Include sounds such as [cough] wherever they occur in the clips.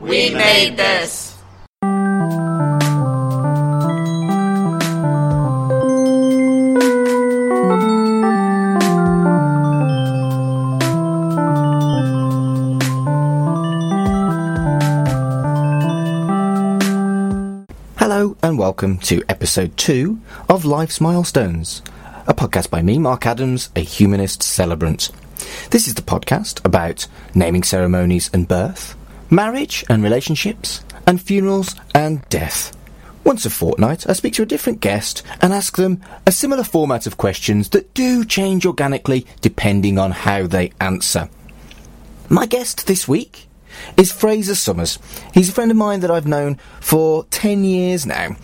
We made this. Hello and welcome to episode 2 of Life's Milestones, a podcast by me, Mark Adams, a humanist celebrant. This is the podcast about naming ceremonies and birth, marriage and relationships, and funerals and death. Once a fortnight, I speak to a different guest and ask them a similar format of questions that do change organically depending on how they answer. My guest this week is Fraser Somers. He's a friend of mine that I've known for 10 years now,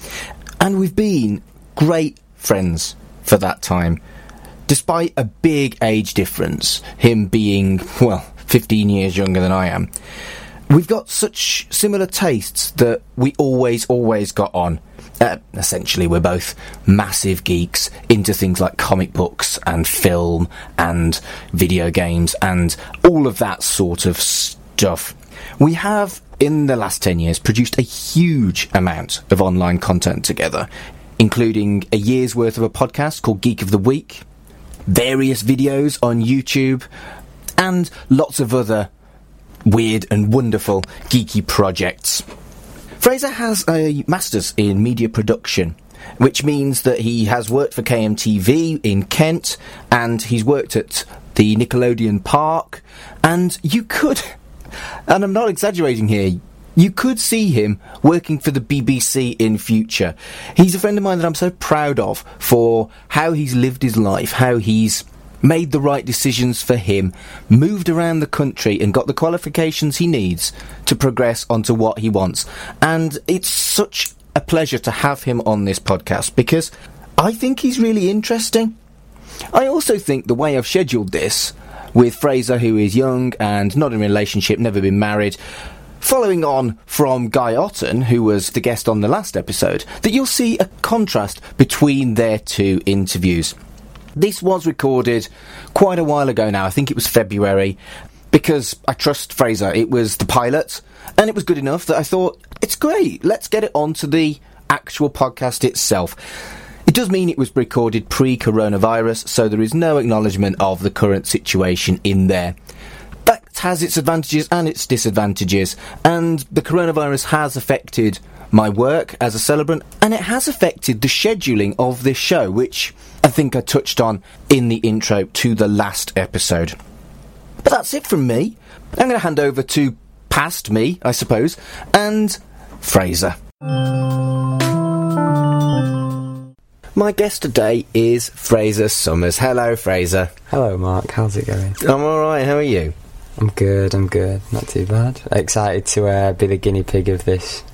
and we've been great friends for that time. Despite a big age difference, him being, well, 15 years younger than I am, we've got such similar tastes that we always, always got on. Uh, essentially, we're both massive geeks into things like comic books and film and video games and all of that sort of stuff. We have, in the last 10 years, produced a huge amount of online content together, including a year's worth of a podcast called Geek of the Week, various videos on YouTube, and lots of other weird and wonderful geeky projects. Fraser has a master's in media production, which means that he has worked for KMTV in Kent and he's worked at the Nickelodeon Park. And you could, and I'm not exaggerating here, you could see him working for the BBC in future. He's a friend of mine that I'm so proud of for how he's lived his life, how he's made the right decisions for him, moved around the country and got the qualifications he needs to progress onto what he wants. And it's such a pleasure to have him on this podcast because I think he's really interesting. I also think the way I've scheduled this with Fraser, who is young and not in a relationship, never been married, following on from Guy Otten, who was the guest on the last episode, that you'll see a contrast between their two interviews. This was recorded quite a while ago now, I think it was February, because I trust Fraser. It was the pilot, and it was good enough that I thought, it's great, let's get it onto the actual podcast itself. It does mean it was recorded pre coronavirus, so there is no acknowledgement of the current situation in there. That has its advantages and its disadvantages, and the coronavirus has affected my work as a celebrant, and it has affected the scheduling of this show, which I think I touched on in the intro to the last episode. But that's it from me. I'm going to hand over to past me, I suppose, and Fraser. My guest today is Fraser Somers. Hello, Fraser. Hello, Mark. How's it going? I'm alright, how are you? I'm good. I'm good. Not too bad. Excited to uh, be the guinea pig of this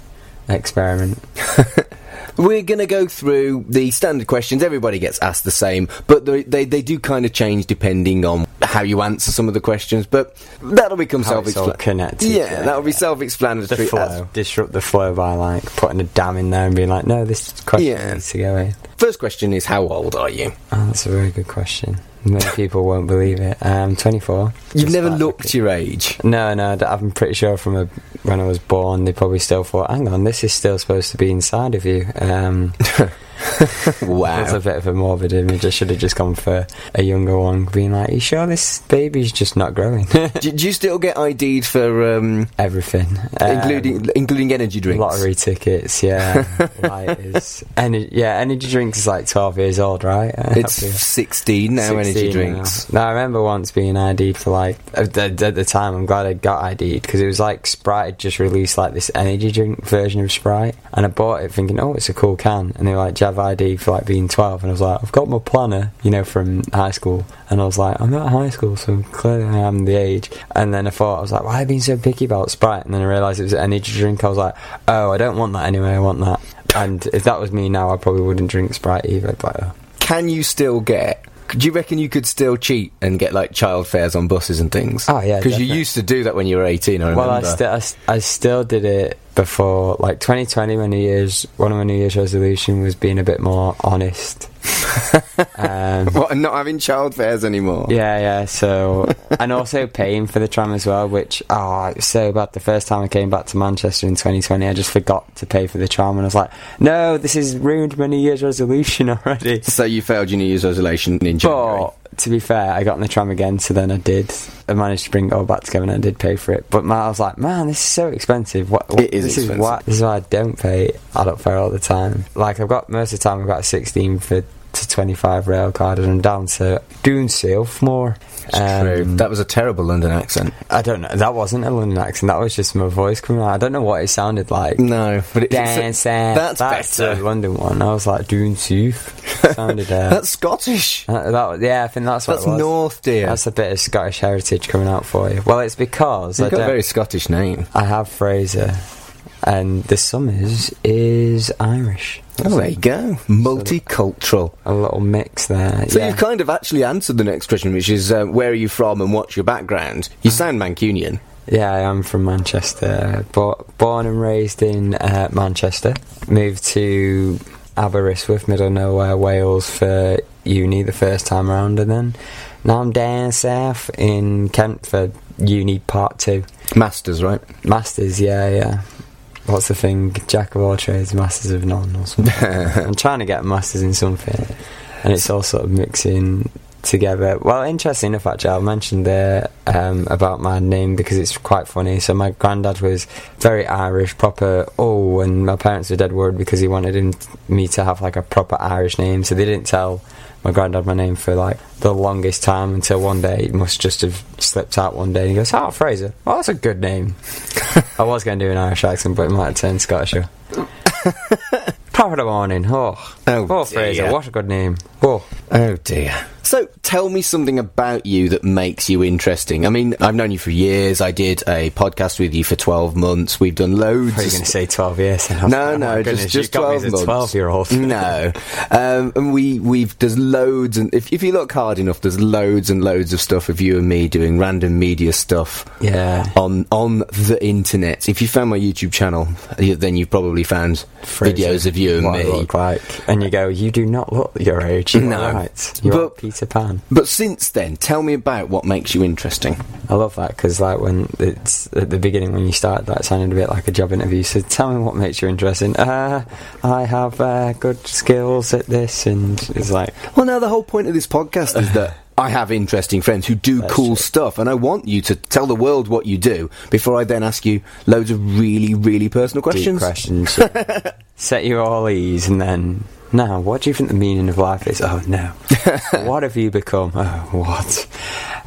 experiment. [laughs] We're going to go through the standard questions. Everybody gets asked the same, but they, they, they do kind of change depending on how you answer some of the questions, but that'll become all self-explanatory. connected. Yeah, that'll be The self-explanatory. Disrupt the flow by like putting a dam in there and being like, no, this question Yeah. needs to go in. First question is, how old are you? Oh, that's a very good question. Many people won't believe it. Um, 24. You've never looked your age. No, no, I'm pretty sure from a, when I was born, they probably still thought, hang on, this is still supposed to be inside of you. Um, [laughs] [laughs] That's a bit of a morbid image. I should have just gone for a younger one, being like, "You sure this baby's just not growing?" [laughs] do, do you still get ID'd for, um, Everything, Um, including including energy drinks? lottery tickets. Yeah, [laughs] lighters. Ener- yeah, energy drinks is like twelve years old, right? It's that'd be 16 now, energy drinks. now. No, I remember once being ID'd for like at the, at the time. I'm glad I got ID'd because it was like Sprite had just released like this energy drink version of Sprite, and I bought it thinking, oh, it's a cool can, and they were like, "Do you have ID for like being 12?" And I was like, "I've got my planner, you know, from high school," and I was like, "I'm at high school, so clearly I am the age." And then I thought, I was like, "Why are you being so picky about Sprite?" And then I realised it was an energy drink. I was like, "Oh, I don't want that anyway. I want that." And if that was me now, I probably wouldn't drink Sprite either. But uh, Can you still get? Do you reckon you could still cheat and get like child fares on buses and things? Oh, yeah, because you used to do that when you were 18. I remember. Well, I, I, I still did it before, like 2020. My New Year's, one of my New Year's resolution was being a bit more honest. Um, [laughs] What, and not having child fares anymore? yeah, yeah. So, and also paying for the tram as well, which oh, it was so bad. The first time I came back to Manchester in 2020, I just forgot to pay for the tram, and I was like, "No, this has ruined my New Year's resolution already." [laughs] So you failed your New Year's resolution in January. But to be fair, I got on the tram again, so then I did. I managed to bring it all back together, and I did pay for it. But man, I was like, man, this is so expensive. What, what- It is this expensive. Is why, this is why I don't pay adult fare all the time. Like I've got most of the time, I've got a 16 for to 25 rail card, and down to doing self more. It's true. That was a terrible London accent. I don't know. That wasn't a London accent. That was just my voice coming out. I don't know what it sounded like. No, but it's Dance, that's that's better. the London one. I was like doing self. [laughs] Sounded. Uh, That's Scottish. uh, that, yeah, I think that's what That's it was. North, dear. That's a bit of Scottish heritage coming out for you. Well, it's because I, You've got a very Scottish name. I have Fraser, and the Somers is Irish. Oh, there you go. Multicultural. A little mix there. So yeah. you've kind of actually answered the next question, which is uh, where are you from and what's your background? You sound Mancunian. yeah, I am from Manchester, but born and raised in uh, Manchester. Moved to Aberystwyth, middle of nowhere, Wales for uni the first time around, and then now I'm down south in Kent for uni part two. Masters, right? Masters, yeah, yeah. What's the thing? Jack of all trades, masters of none, or something. [laughs] I'm trying to get a masters in something, and it's all sort of mixing together. Well, interesting enough, actually, I mentioned there um, about my name because it's quite funny. So my granddad was very Irish, proper. Oh, and my parents were dead worried because he wanted him, me to have like a proper Irish name, so they didn't tell my granddad my name for like the longest time until one day it must just have slipped out one day. And he goes, "Oh, Fraser. Oh, that's a good name." [laughs] I was going to do an Irish accent, but it might have turned Scottish. [laughs] Top of the morning. Oh, Oh, oh, Fraser. What a good name. Oh, Oh dear. So tell me something about you that makes you interesting. I mean, I've known you for years. I did a podcast with you for 12 months. We've done loads are you going to say twelve years? And I was No, like, oh no, my just goodness, just me twelve months. twelve-year-old. [laughs] No, um, and we we've there's loads, and if if you look hard enough, there's loads and loads of stuff of you and me doing random media stuff Yeah. on on the internet. If you found my YouTube channel, then you've probably found Fraser, videos of you and what I look like, and you go, you do not look your age. No. right. You're But- Peter Pan. But since then, tell me about what makes you interesting. I love that because, like, when it's at the beginning when you start, that sounded a bit like a job interview. So, tell me what makes you interesting. Uh, I have uh, good skills at this, and it's like, Well, now the whole point of this podcast is that I have interesting friends who do That's cool true. stuff, and I want you to tell the world what you do before I then ask you loads of really, really personal deep questions. questions. [laughs] Set you all ease, and then now, what do you think the meaning of life is? Oh no, [laughs] what have you become? Oh, what?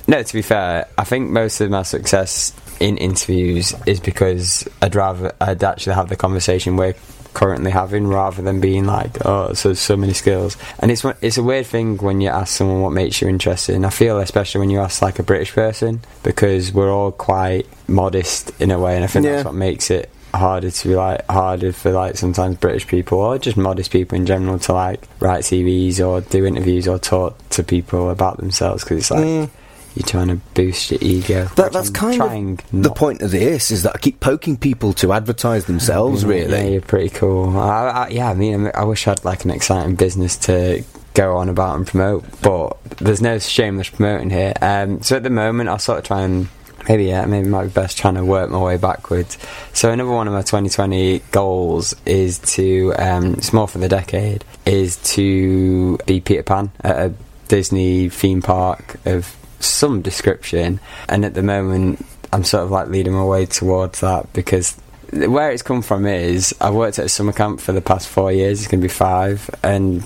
No, to be fair, I think most of my success in interviews is because I'd rather I'd actually have the conversation we're currently having rather than being like, oh, so so many skills. And it's it's a weird thing when you ask someone what makes you interesting. I feel especially when you ask like a British person because we're all quite modest in a way, and I think Yeah. that's what makes it harder to be like harder for like sometimes British people or just modest people in general to like write CVs or do interviews or talk to people about themselves because it's like Mm. you're trying to boost your ego. That, that's I'm kind trying of the point of this is that I keep poking people to advertise themselves. Really, Yeah, you're pretty cool. I, I, yeah, I mean, I wish I had like an exciting business to go on about and promote, but there's no shameless promoting here. Um, so at the moment, I'll sort of try and maybe yeah, maybe might be best trying to work my way backwards. So another one of my 2020 goals is to, um, it's more for the decade, is to be Peter Pan at a Disney theme park of some description. And at the moment, I'm sort of like leading my way towards that because where it's come from is I worked at a summer camp for the past four years. It's going to be five, and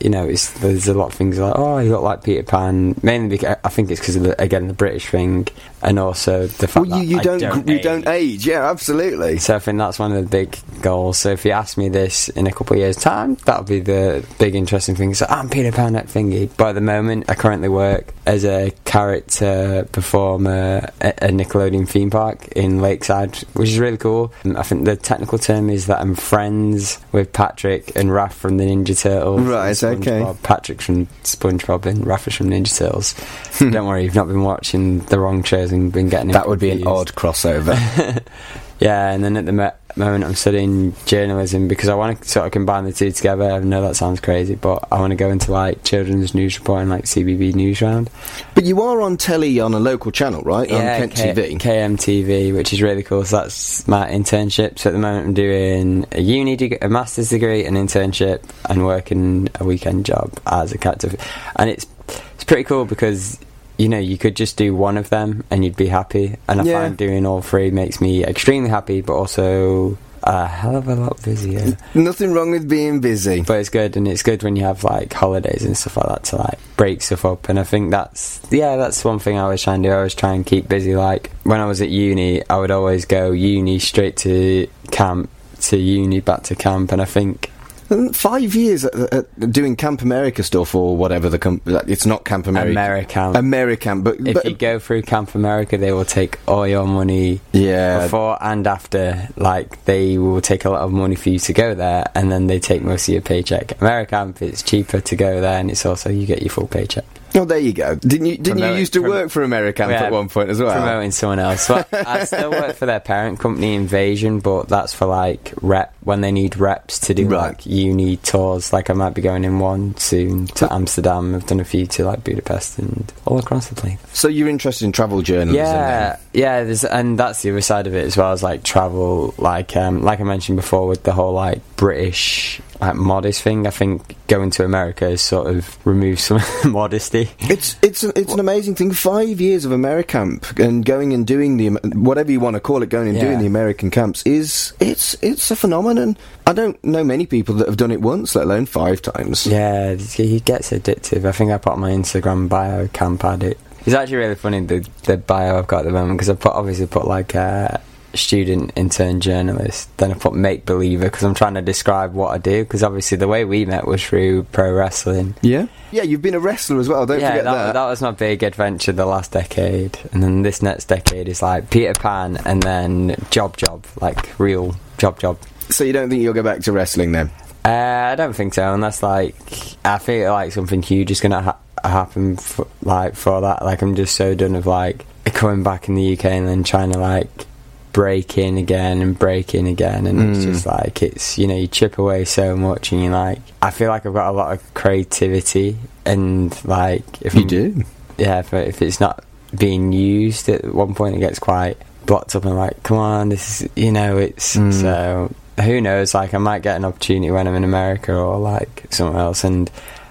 you know, it's, there's a lot of things like oh, you look like Peter Pan. Mainly because I think it's because of the, again the British thing, and also the fact well, you, that you don't, don't you age. don't age. Yeah, absolutely. So I think that's one of the big goals. So if you ask me this in a couple of years' time, that'll be the big interesting thing. So I'm Peter Pan at thingy. But at the moment, I currently work as a character performer at a Nickelodeon theme park in Lakeside, which is really cool. I think the technical term is that I'm friends with Patrick and Raph from the Ninja Turtles. Right, and okay. SpongeBob. Patrick's from SpongeBob and Raph is from Ninja Turtles. [laughs] Don't worry, you've not been watching the wrong shows and been getting That would be an odd crossover. [laughs] Yeah, and then at the mo- moment I'm studying journalism because I want to sort of combine the two together. I know that sounds crazy, but I want to go into like children's news reporting, like CBB Newsround. But you are on telly on a local channel, right? on Kent K- TV. KMTV, which is really cool. So that's my internship. So at the moment I'm doing a uni, deg- a master's degree, an internship, and working a weekend job as a captive. And it's it's pretty cool because you know you could just do one of them and you'd be happy. And I Yeah. find doing all three makes me extremely happy, but also a hell of a lot busier. Nothing wrong with being busy. But it's good, and it's good when you have like holidays and stuff like that to like break stuff up. And I think that's yeah, that's one thing I always try and do. I always try and keep busy. Like when I was at uni, I would always go uni straight to camp, to uni back to camp, and I think Um, five years at, at doing Camp America stuff or whatever the com- it's not Camp America. American. American, but, if but you go through Camp America, they will take all your money yeah, before and after. Like they will take a lot of money for you to go there, and then they take most of your paycheck. Americamp, it's cheaper to go there, and it's also you get your full paycheck. Oh, there you go. Didn't you? Didn't you used to prom- work for Americamp Yeah, at one point as well? promoting someone else. Well, [laughs] I still work for their parent company, Invasion, but that's for like rep when they need reps to do Right. like uni tours. Like I might be going in one soon to Amsterdam. I've done a few to like Budapest and all across the place. So you're interested in travel journalism? Yeah, yeah, there's, and that's the other side of it as well as like travel. Like, um, like I mentioned before, with the whole like British like modest thing. I think going to America has sort of removed some [laughs] modesty. It's it's a, it's an amazing thing. Five years of Americamp and going and doing the whatever you want to call it, going and doing the American camps is it's it's a phenomenon. I don't know many people that have done it once, let alone five times. Yeah, he gets addictive. I think I put on my Instagram bio camp addict. It's actually really funny the the bio I've got at the moment because I put obviously put like uh, student intern journalist. Then I put make believer because I'm trying to describe what I do because obviously the way we met was through pro wrestling. Yeah, yeah. You've been a wrestler as well. Don't yeah, forget that, that. was my big adventure the last decade, and then this next decade is like Peter Pan, and then job job, like real job job. So you don't think you'll go back to wrestling then? Uh, I don't think so, unless like I feel like something huge is gonna ha- happen for, like for that. Like I'm just so done with like coming back in the UK and then trying to like break in again and break in again, and it's Mm. just like it's you know you chip away so much, and you're like I feel like I've got a lot of creativity, and like if You I'm- do. yeah, if, if it's not being used at one point, it gets quite blocked up and like, come on, this is, you know, it's Mm. so who knows? Like, I might get an opportunity when I'm in America or like somewhere else, and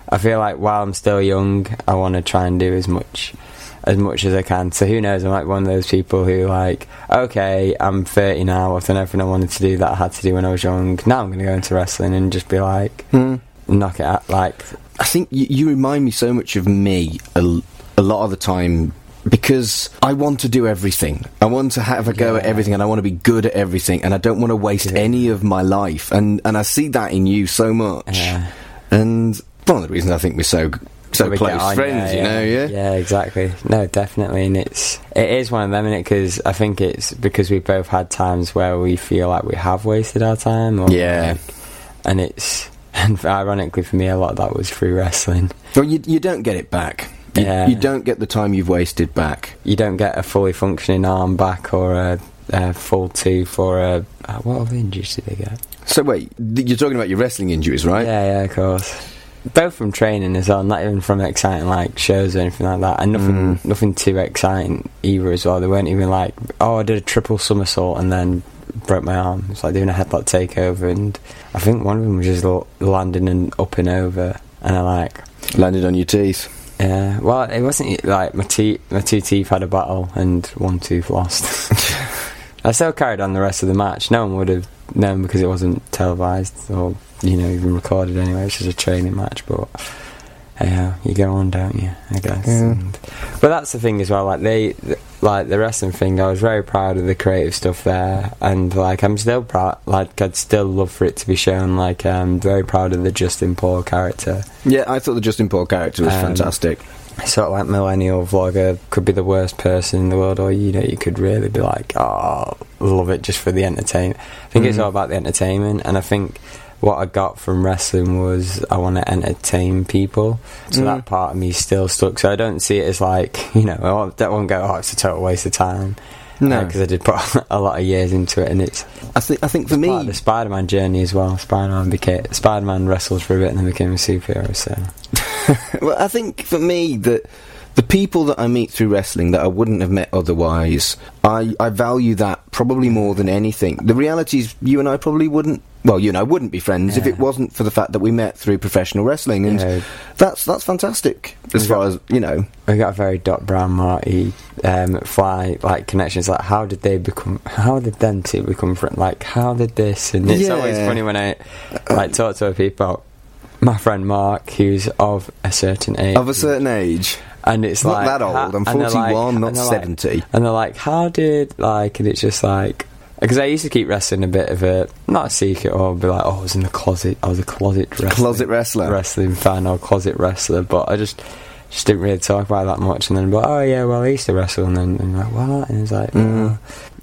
I feel like while I'm still young, I want to try and do as much as much as I can. So who knows? I'm like one of those people who like, okay, I'm 30 now. I've done everything I wanted to do that I had to do when I was young. Now I'm going to go into wrestling and just be like, Hmm. knock it out. Like, I think you, you remind me so much of me A lot of the time because I want to do everything. I want to have a go at everything and I want to be good at everything and I don't want to waste Yeah. any of my life. And, and I see that in you so much. yeah. And one of the reasons I think we're so so we close friends, yeah, you know, yeah. yeah, exactly. No, definitely, and it's it is one of them, is Because I think it's because we've both had times where we feel like we have wasted our time, or Yeah. like- and it's [laughs] and ironically for me, a lot of that was through wrestling. Well, you, you don't get it back. You, Yeah. you don't get the time you've wasted back. You don't get a fully functioning arm back or a, a full tooth or a uh, what other injuries did they get? So wait, you're talking about your wrestling injuries, right? Yeah, yeah, of course. Both from training as well, not even from exciting like shows or anything like that, and nothing, Mm. nothing too exciting either as well. They weren't even like, oh, I did a triple somersault and then broke my arm. It's like doing a headlock takeover, and I think one of them was just l- landing and up and over, and I like, Landed on your teeth. yeah. Well, it wasn't like my teeth, my two teeth had a battle, and one tooth lost. [laughs] I still carried on the rest of the match. No one would have known because it wasn't televised or you know even recorded anyway. It's just a training match, but yeah, you go on, don't you? I guess. Yeah. And- but that's the thing as well. Like they, th- like the wrestling thing. I was very proud of the creative stuff there, and like I'm still proud. Like I'd still love for it to be shown. Like I'm very proud of the Justin Paul character. Yeah, I thought the Justin Paul character was Um, fantastic. sort of like millennial vlogger could be the worst person in the world or you know you could really be like oh love it just for the entertainment i think it's Mm. all about the entertainment and i think what i got from wrestling was i want to entertain people so Mm. that part of me still stuck so i don't see it as like [laughs] you know i won't- I won't go oh it's a total waste of time No. because I did put [laughs] a lot of years into it, and it's I think I think for part of me, the Spider-Man journey as well. Spider-Man became Spider-Man wrestled for a bit and then became a superhero. So [laughs] well, I think for me that the people that I meet through wrestling that I wouldn't have met otherwise, I, I value that probably more than anything. The reality is, you and I probably wouldn't. Well, you and I wouldn't be friends if it wasn't for the fact that we met through professional wrestling, and Yeah. that's that's fantastic. As Yeah. far as you know, we got a very Doc Brown Marty um, fly like connections. Like, how did they become? How did them two become friends? Like, how did this? And it's Yeah. always funny when I like talk to people. My friend Mark, who's of a certain age, of a certain age, and it's not like that old. I'm and they're like- 41, not and they're like- 70. and they're like, "How did like?" And it's just like because I used to keep wrestling a bit of a not a secret or be like, "Oh, I was in the closet. I was a closet wrestling, Closet wrestler. wrestling fan or closet wrestler." But I just just didn't really talk about it that much. And then, but oh yeah, well I used to wrestle, and then and like what? And it's like, Mm. oh.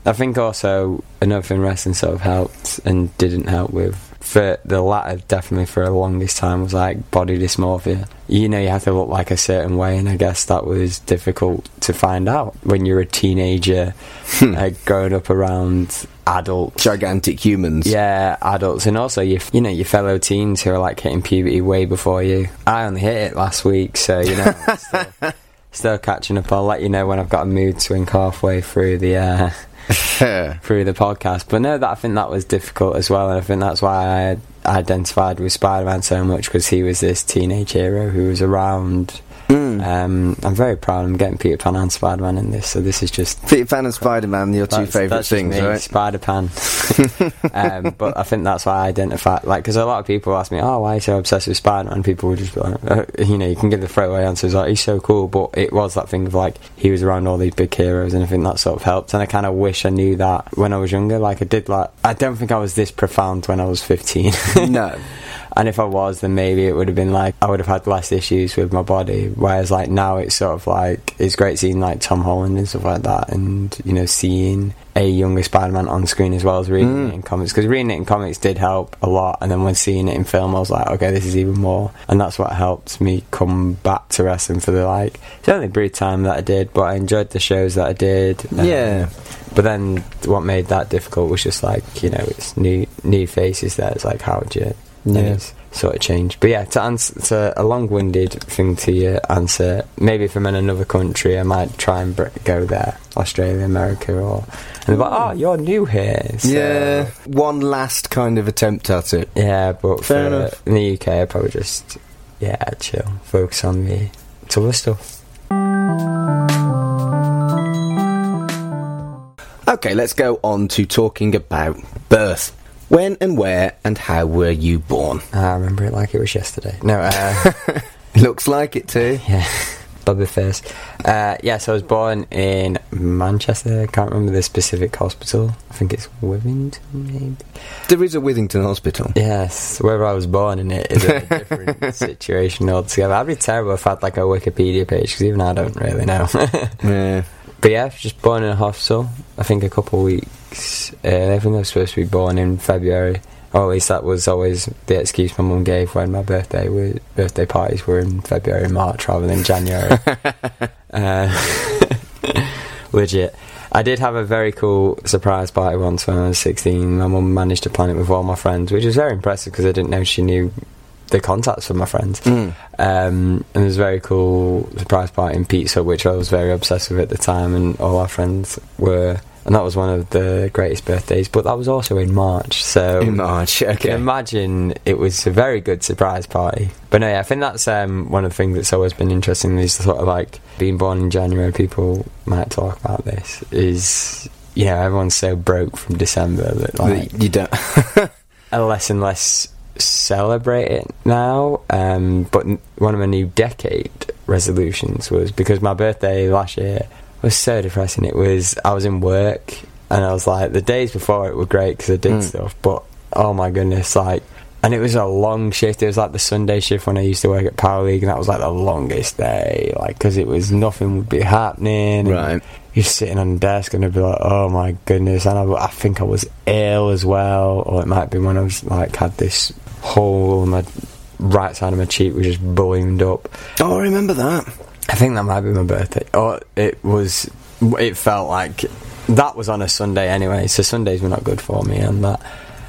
I think also another thing wrestling sort of helped and didn't help with. For the latter, definitely for the longest time was like body dysmorphia. You know, you have to look like a certain way, and I guess that was difficult to find out when you're a teenager, uh, growing up around adults. gigantic humans. Yeah, adults, and also your, you know, your fellow teens who are like hitting puberty way before you. I only hit it last week, so you know, [laughs] still, still catching up. I'll let you know when I've got a mood swing halfway through the. Uh, [laughs] through the podcast. But no, that I think that was difficult as well, and I think that's why I identified with Spider-Man so much because he was this teenage hero who was around. Mm. Um, I'm very proud. I'm getting Peter Pan and Spider-Man in this, so this is just Peter Pan and Spider Man, your two favourite things, me, right? Spider Pan. [laughs] um, but I think that's why I identify, like, because a lot of people ask me, "Oh, why are you so obsessed with Spider Man?" People would just be like, uh, you know, you can give the throwaway answers like, "He's so cool," but it was that thing of like he was around all these big heroes, and I think that sort of helped. And I kind of wish I knew that when I was younger. Like I did, like I don't think I was this profound when I was 15. no. [laughs] And if I was, then maybe it would have been like I would have had less issues with my body. Whereas like now, it's sort of like it's great seeing like Tom Holland and stuff like that, and you know seeing a younger Spider-Man on screen as well as reading Mm. it in comics. Because reading it in comics did help a lot, and then when seeing it in film, I was like, okay, this is even more, and that's what helped me come back to wrestling for the like it's only brief time that I did, but I enjoyed the shows that I did. Um, Yeah. But then what made that difficult was just like you know it's new new faces there. It's like how would you Yeah. sort of changed. But yeah, to answer to a long-winded thing to answer, maybe if I'm in another country, I might try and br- go there, Australia, America, or and they're like, oh, you're new here. So, yeah. One last kind of attempt at it. yeah. But Fair for, enough. in the UK, I probably just yeah chill, focus on the tougher stuff. Okay, let's go on to talking about birth. When and where and how were you born? I remember it like it was yesterday. No, uh, [laughs] Looks like it too. [laughs] Yeah, Bobby first. Uh, yes, I was born in Manchester. I can't remember the specific hospital. I think it's Withington, maybe. There is a Withington Hospital. Yes, wherever I was born in it is a [laughs] different situation altogether. I'd be terrible if I had like a Wikipedia page because even I don't really know. Yeah. but yeah, just born in a hospital. I think a couple of weeks. Uh, I think I was supposed to be born in February. Or at least that was always the excuse my mum gave when my birthday birthday parties were in February and March rather than January. [laughs] uh, [laughs] legit. I did have a very cool surprise party once when I was 16. My mum managed to plan it with all my friends, which was very impressive because I didn't know she knew the contacts for my friends. Mm. Um, and it was a very cool surprise party in pizza, which I was very obsessed with at the time, and all our friends were. And that was one of the greatest birthdays, but that was also in March. So In March, okay. imagine it was a very good surprise party. But no, yeah, I think that's um, one of the things that's always been interesting is sort of like being born in January. People might talk about this. Is you know everyone's so broke from December that like you don't. [laughs] a less and less celebrate it now. Um, but one of my new decade resolutions was because my birthday last year was so depressing. It was I was in work and I was like the days before it were great because I did Mm. stuff, but oh my goodness, like. And it was a long shift. It was like the Sunday shift when I used to work at Power League, and that was like the longest day. Like, because it was nothing would be happening. Right. you're sitting on the desk and I'd be like, oh my goodness. And I, I think I was ill as well, or it might be when I was like had this hole in my right side of my cheek was just ballooned up. Oh, I remember that. I think that might be my birthday. Or it was, it felt like that was on a Sunday anyway, so Sundays were not good for me on that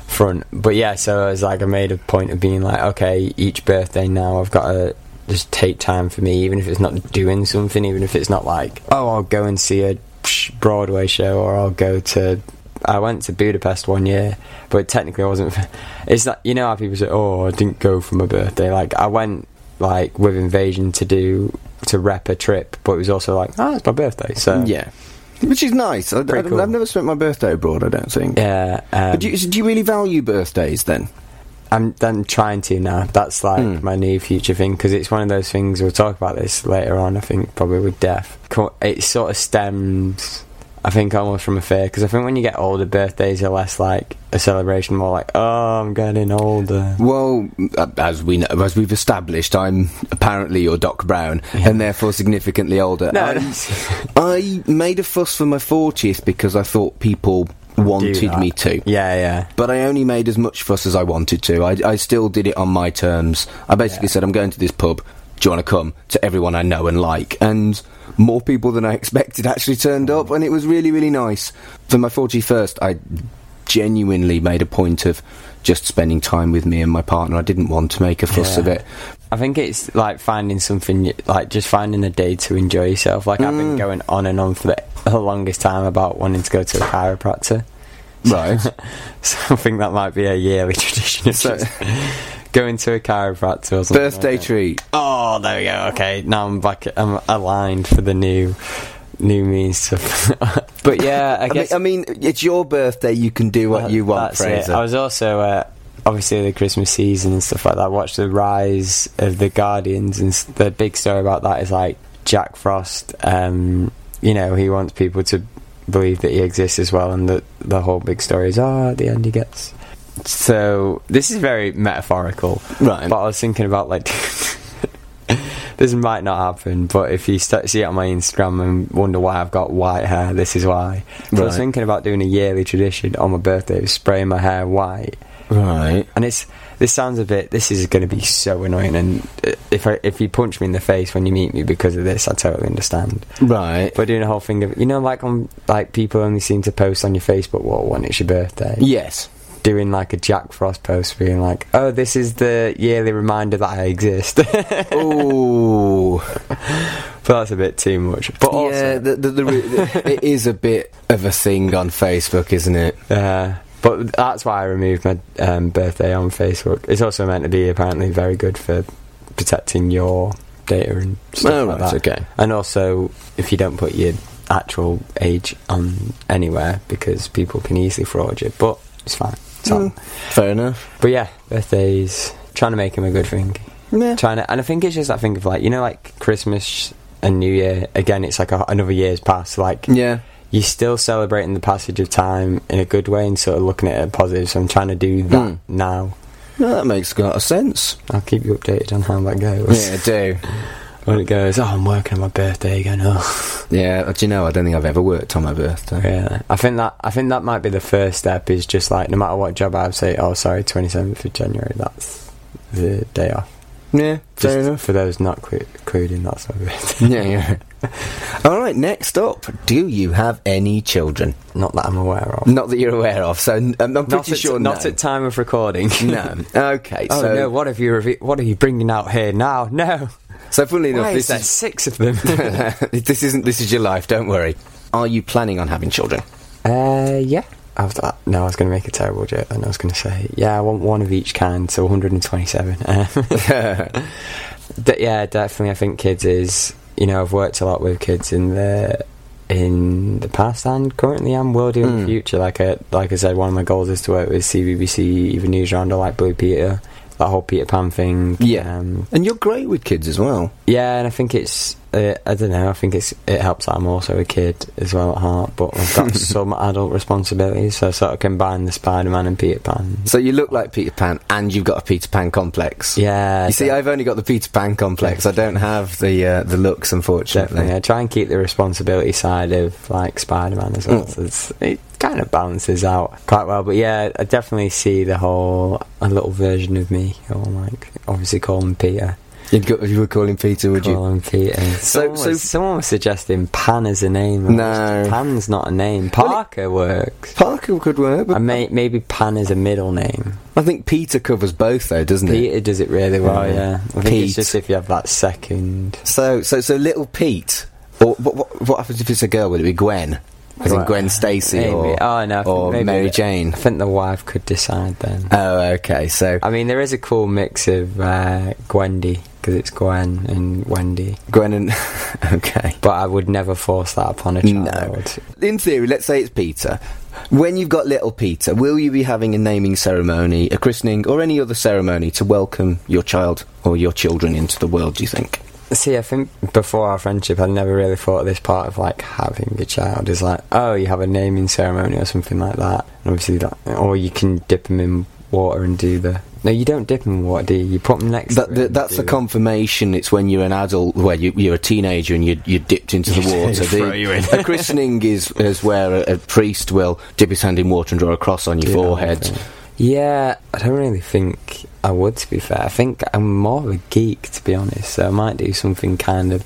front. But yeah, so I was like, I made a point of being like, okay, each birthday now I've got to just take time for me, even if it's not doing something, even if it's not like, oh, I'll go and see a Broadway show or I'll go to. I went to Budapest one year, but technically I wasn't. [laughs] It's not, you know how people say, "Oh, I didn't go for my birthday." Like I went like with Invasion to do to rep a trip, but it was also like, oh, it's my birthday, so Yeah. Which is nice. I, I, Pretty cool. have never spent my birthday abroad, I don't think. yeah. Um, But do, you, do you really value birthdays then? I'm then trying to now. That's like Hmm. my new future thing because it's one of those things. We'll talk about this later on. I think probably with death. It sort of stems. I think almost from a fear because I think when you get older, birthdays are less like a celebration, more like oh, I'm getting older. Well, uh, as we know, as we've established, I'm apparently your Doc Brown, and therefore significantly older. No, I, [laughs] I made a fuss for my 40th because I thought people wanted me to. yeah, yeah. But I only made as much fuss as I wanted to. I, I still did it on my terms. I basically Yeah. said, I'm going to this pub. Do you want to come? To everyone I know and like. And more people than I expected actually turned up, and it was really, really nice. For my 41st, I genuinely made a point of just spending time with me and my partner. I didn't want to make a fuss Yeah. of it. I think it's like finding something, like just finding a day to enjoy yourself. Like I've been Mm. going on and on for the, the longest time about wanting to go to a chiropractor. Right. [laughs] So I think that might be a yearly [laughs] tradition. So- going to a chiropractor or something. Birthday like treat. Oh, there we go. Okay, now I'm back. I'm aligned for the new, new means to. [laughs] but yeah, I I mean, guess I mean, it's your birthday. You can do what that- you want, that's it. I was also uh, obviously the Christmas season and stuff like that. I watched the rise of the Guardians, and the big story about that is like Jack Frost. Um, you know, he wants people to believe that he exists as well, and that the whole big story is, oh, at the end he gets. So this is very metaphorical, Right. But I was thinking about like. [laughs] This might not happen, but if you start, see it on my Instagram and wonder why I've got white hair, this is why. So I was thinking about doing a yearly tradition on my birthday, of spraying my hair white. right. And it's this sounds a bit. This is going to be so annoying. And uh, if I, if you punch me in the face when you meet me because of this, I totally understand. Right. But doing a whole thing of you know, like on like people only seem to post on your Facebook wall when it's your birthday. Yes. Doing like a Jack Frost post, being like, "Oh, this is the yearly reminder that I exist." [laughs] Ooh, but that's a bit too much. But also, yeah, the, the, the, it is a bit of a thing on Facebook, isn't it? Uh, but that's why I removed my um, birthday on Facebook. It's also meant to be apparently very good for protecting your data and stuff Oh, like right, that. okay. And also, if you don't put your actual age on anywhere, because people can easily fraud you. But it's fine. It's. Mm, Fair enough. But yeah, birthdays. Trying to make them a good thing. Yeah. Trying to, and I think it's just that thing of like you know, like Christmas and New Year. Again, it's like a, another year's past. Like Yeah. you're still celebrating the passage of time in a good way and sort of looking at it positive. So I'm trying to do that Mm. now. No, that makes a lot of sense. I'll keep you updated on how that goes. Yeah, I do. [laughs] When it goes, oh, I'm working on my birthday again. Oh, [laughs] Yeah, do you know, I don't think I've ever worked on my birthday. yeah. I think that I think that might be the first step. Is just like no matter what job I have, say, oh, sorry, 27th of January. That's the day off. Yeah, fair Just enough. for those not clu- including that's my birthday. [laughs] Yeah, yeah. All right, next up, do you have any children? Not that I'm aware of. Not that you're aware of, so n- I'm, pretty not at, sure not no. at time of recording. no. [laughs] Okay, Oh so no! What have you? Reve- what are you bringing out here now? No. So funnily enough, Why is this there is six of [laughs] them? [laughs] this isn't this is your life. Don't worry. Are you planning on having children? Uh, yeah. After that, no, I was going to make a terrible joke, and I was going to say, yeah, I want one of each kind, so 127. Um, [laughs] d- yeah, definitely. I think kids is, you know, I've worked a lot with kids in the in the past and currently am will do in Mm. the future. Like I like I said, one of my goals is to work with CBBC, even News Round, or like Blue Peter, that whole Peter Pan thing. Yeah. um, and you're great with kids as well. yeah, and I think it's uh, I don't know. I think it's it helps that I'm also a kid as well at heart, but I've got [laughs] some adult responsibilities, so I sort of combine the Spider-Man and Peter Pan. So you look like Peter Pan, and you've got a Peter Pan complex. Yeah, You see, I've only got the Peter Pan complex. I don't have the uh, the looks, unfortunately. definitely. I try and keep the responsibility side of like Spider-Man as well. Mm. So it's, it kind of balances out quite well. But yeah, I definitely see the whole a little version of me, or like obviously calling Peter. You'd go, you would call him Peter, would you? Call him Peter. So- Someone, so- was, someone was suggesting Pan as a name. No. Pan's not a name. Well, it- Parker works. Parker could work, but may, maybe Pan is a middle name. I think Peter covers both, though, doesn't it? Peter does it really well, Yeah. yeah. I think Pete. it's just if you have that second. So, so, so, little Pete. Or what, what, what happens if it's a girl? Would it be Gwen? As in Gwen Stacy Maybe. or, oh no, or maybe Mary the- Jane? I think the wife could decide then. Oh, okay. So I mean, there is a cool mix of uh, Gwendy because it's Gwen and Wendy, Gwen and [laughs] okay. but I would never force that upon a No. child. In theory, let's say it's Peter. When you've got little Peter, will you be having a naming ceremony, a christening, or any other ceremony to welcome your child or your children into the world? Do you think? See, I think before our friendship, I never really thought of this part of like having a child is like, oh, you have a naming ceremony or something like that. And obviously, that, or you can dip them in water and do the. No, you don't dip them in water, do you? You put them next. That, to it that's do the confirmation. It's when you're an adult, where you, you're a teenager and you, you're dipped into the [laughs] water. throw The- you in. a christening is, is where a, a priest will dip his hand in water and draw a cross on your Yeah, forehead. okay. Yeah, I don't really think I would, to be fair. I think I'm more of a geek, to be honest, so I might do something kind of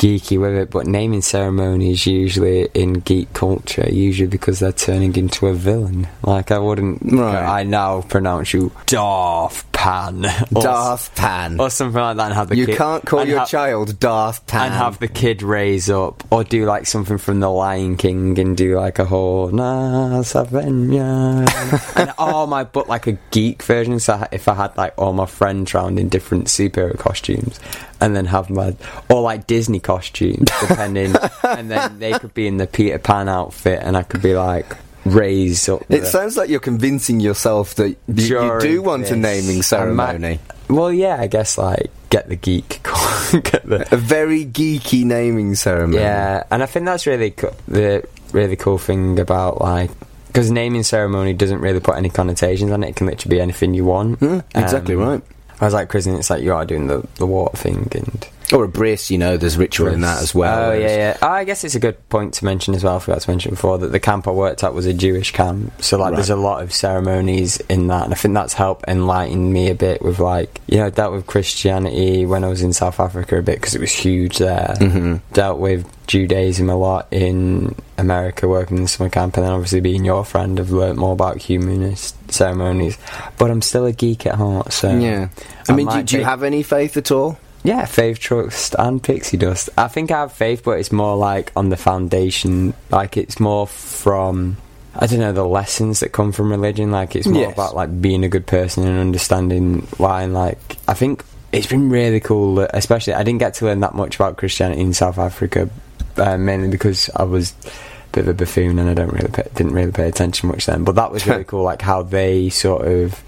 geeky with it, but naming ceremonies usually in geek culture, usually because they're turning into a villain. Like, I wouldn't. Right. I now pronounce you Darth Pan. [laughs] Or, Darth Pan. Or something like that, and have the You kid. can't call your ha- child Darth Pan. and have the kid raise up, or do like something from The Lion King and do like a whole Na Savenya. [laughs] and all my, but like a geek version. So if I had like all my friends round in different superhero costumes, and then have my, or like Disney costumes, depending, [laughs] and then they could be in the Peter Pan outfit, and I could be like raise up. It the- sounds like you're convincing yourself that you, do want a naming might- ceremony. well, yeah, I guess like get the geek, [laughs] get the A very geeky naming ceremony. Yeah, and I think that's really co- the really cool thing about like because naming ceremony doesn't really put any connotations on it. It can literally be anything you want. Hmm, exactly Um, right. I was like christening. It's like you are doing the the water thing and. Or a bris, you know, there's ritual in that as well. Oh yeah, yeah. Oh, I guess it's a good point to mention as well. I forgot to mention before that the camp I worked at was a Jewish camp, so like Right. there's a lot of ceremonies in that, and I think that's helped enlighten me a bit with like you know I dealt with Christianity when I was in South Africa a bit because it was huge there. hmm Dealt with Judaism a lot in America, working in the summer camp, and then obviously being your friend, I've learnt more about humanist ceremonies. But I'm still a geek at heart, so Yeah. I I mean, do, do you have any faith at all? Yeah, faith, trust, and pixie dust. I think I have faith, but it's more like on the foundation. Like it's more from I don't know the lessons that come from religion. Like it's more Yes. about like being a good person and understanding why. And like I think it's been really cool. that- Especially I didn't get to learn that much about Christianity in South Africa, uh, mainly because I was. a Bit of a buffoon, and I don't really pay, didn't really pay attention much then. But that was really [laughs] cool, like how they sort of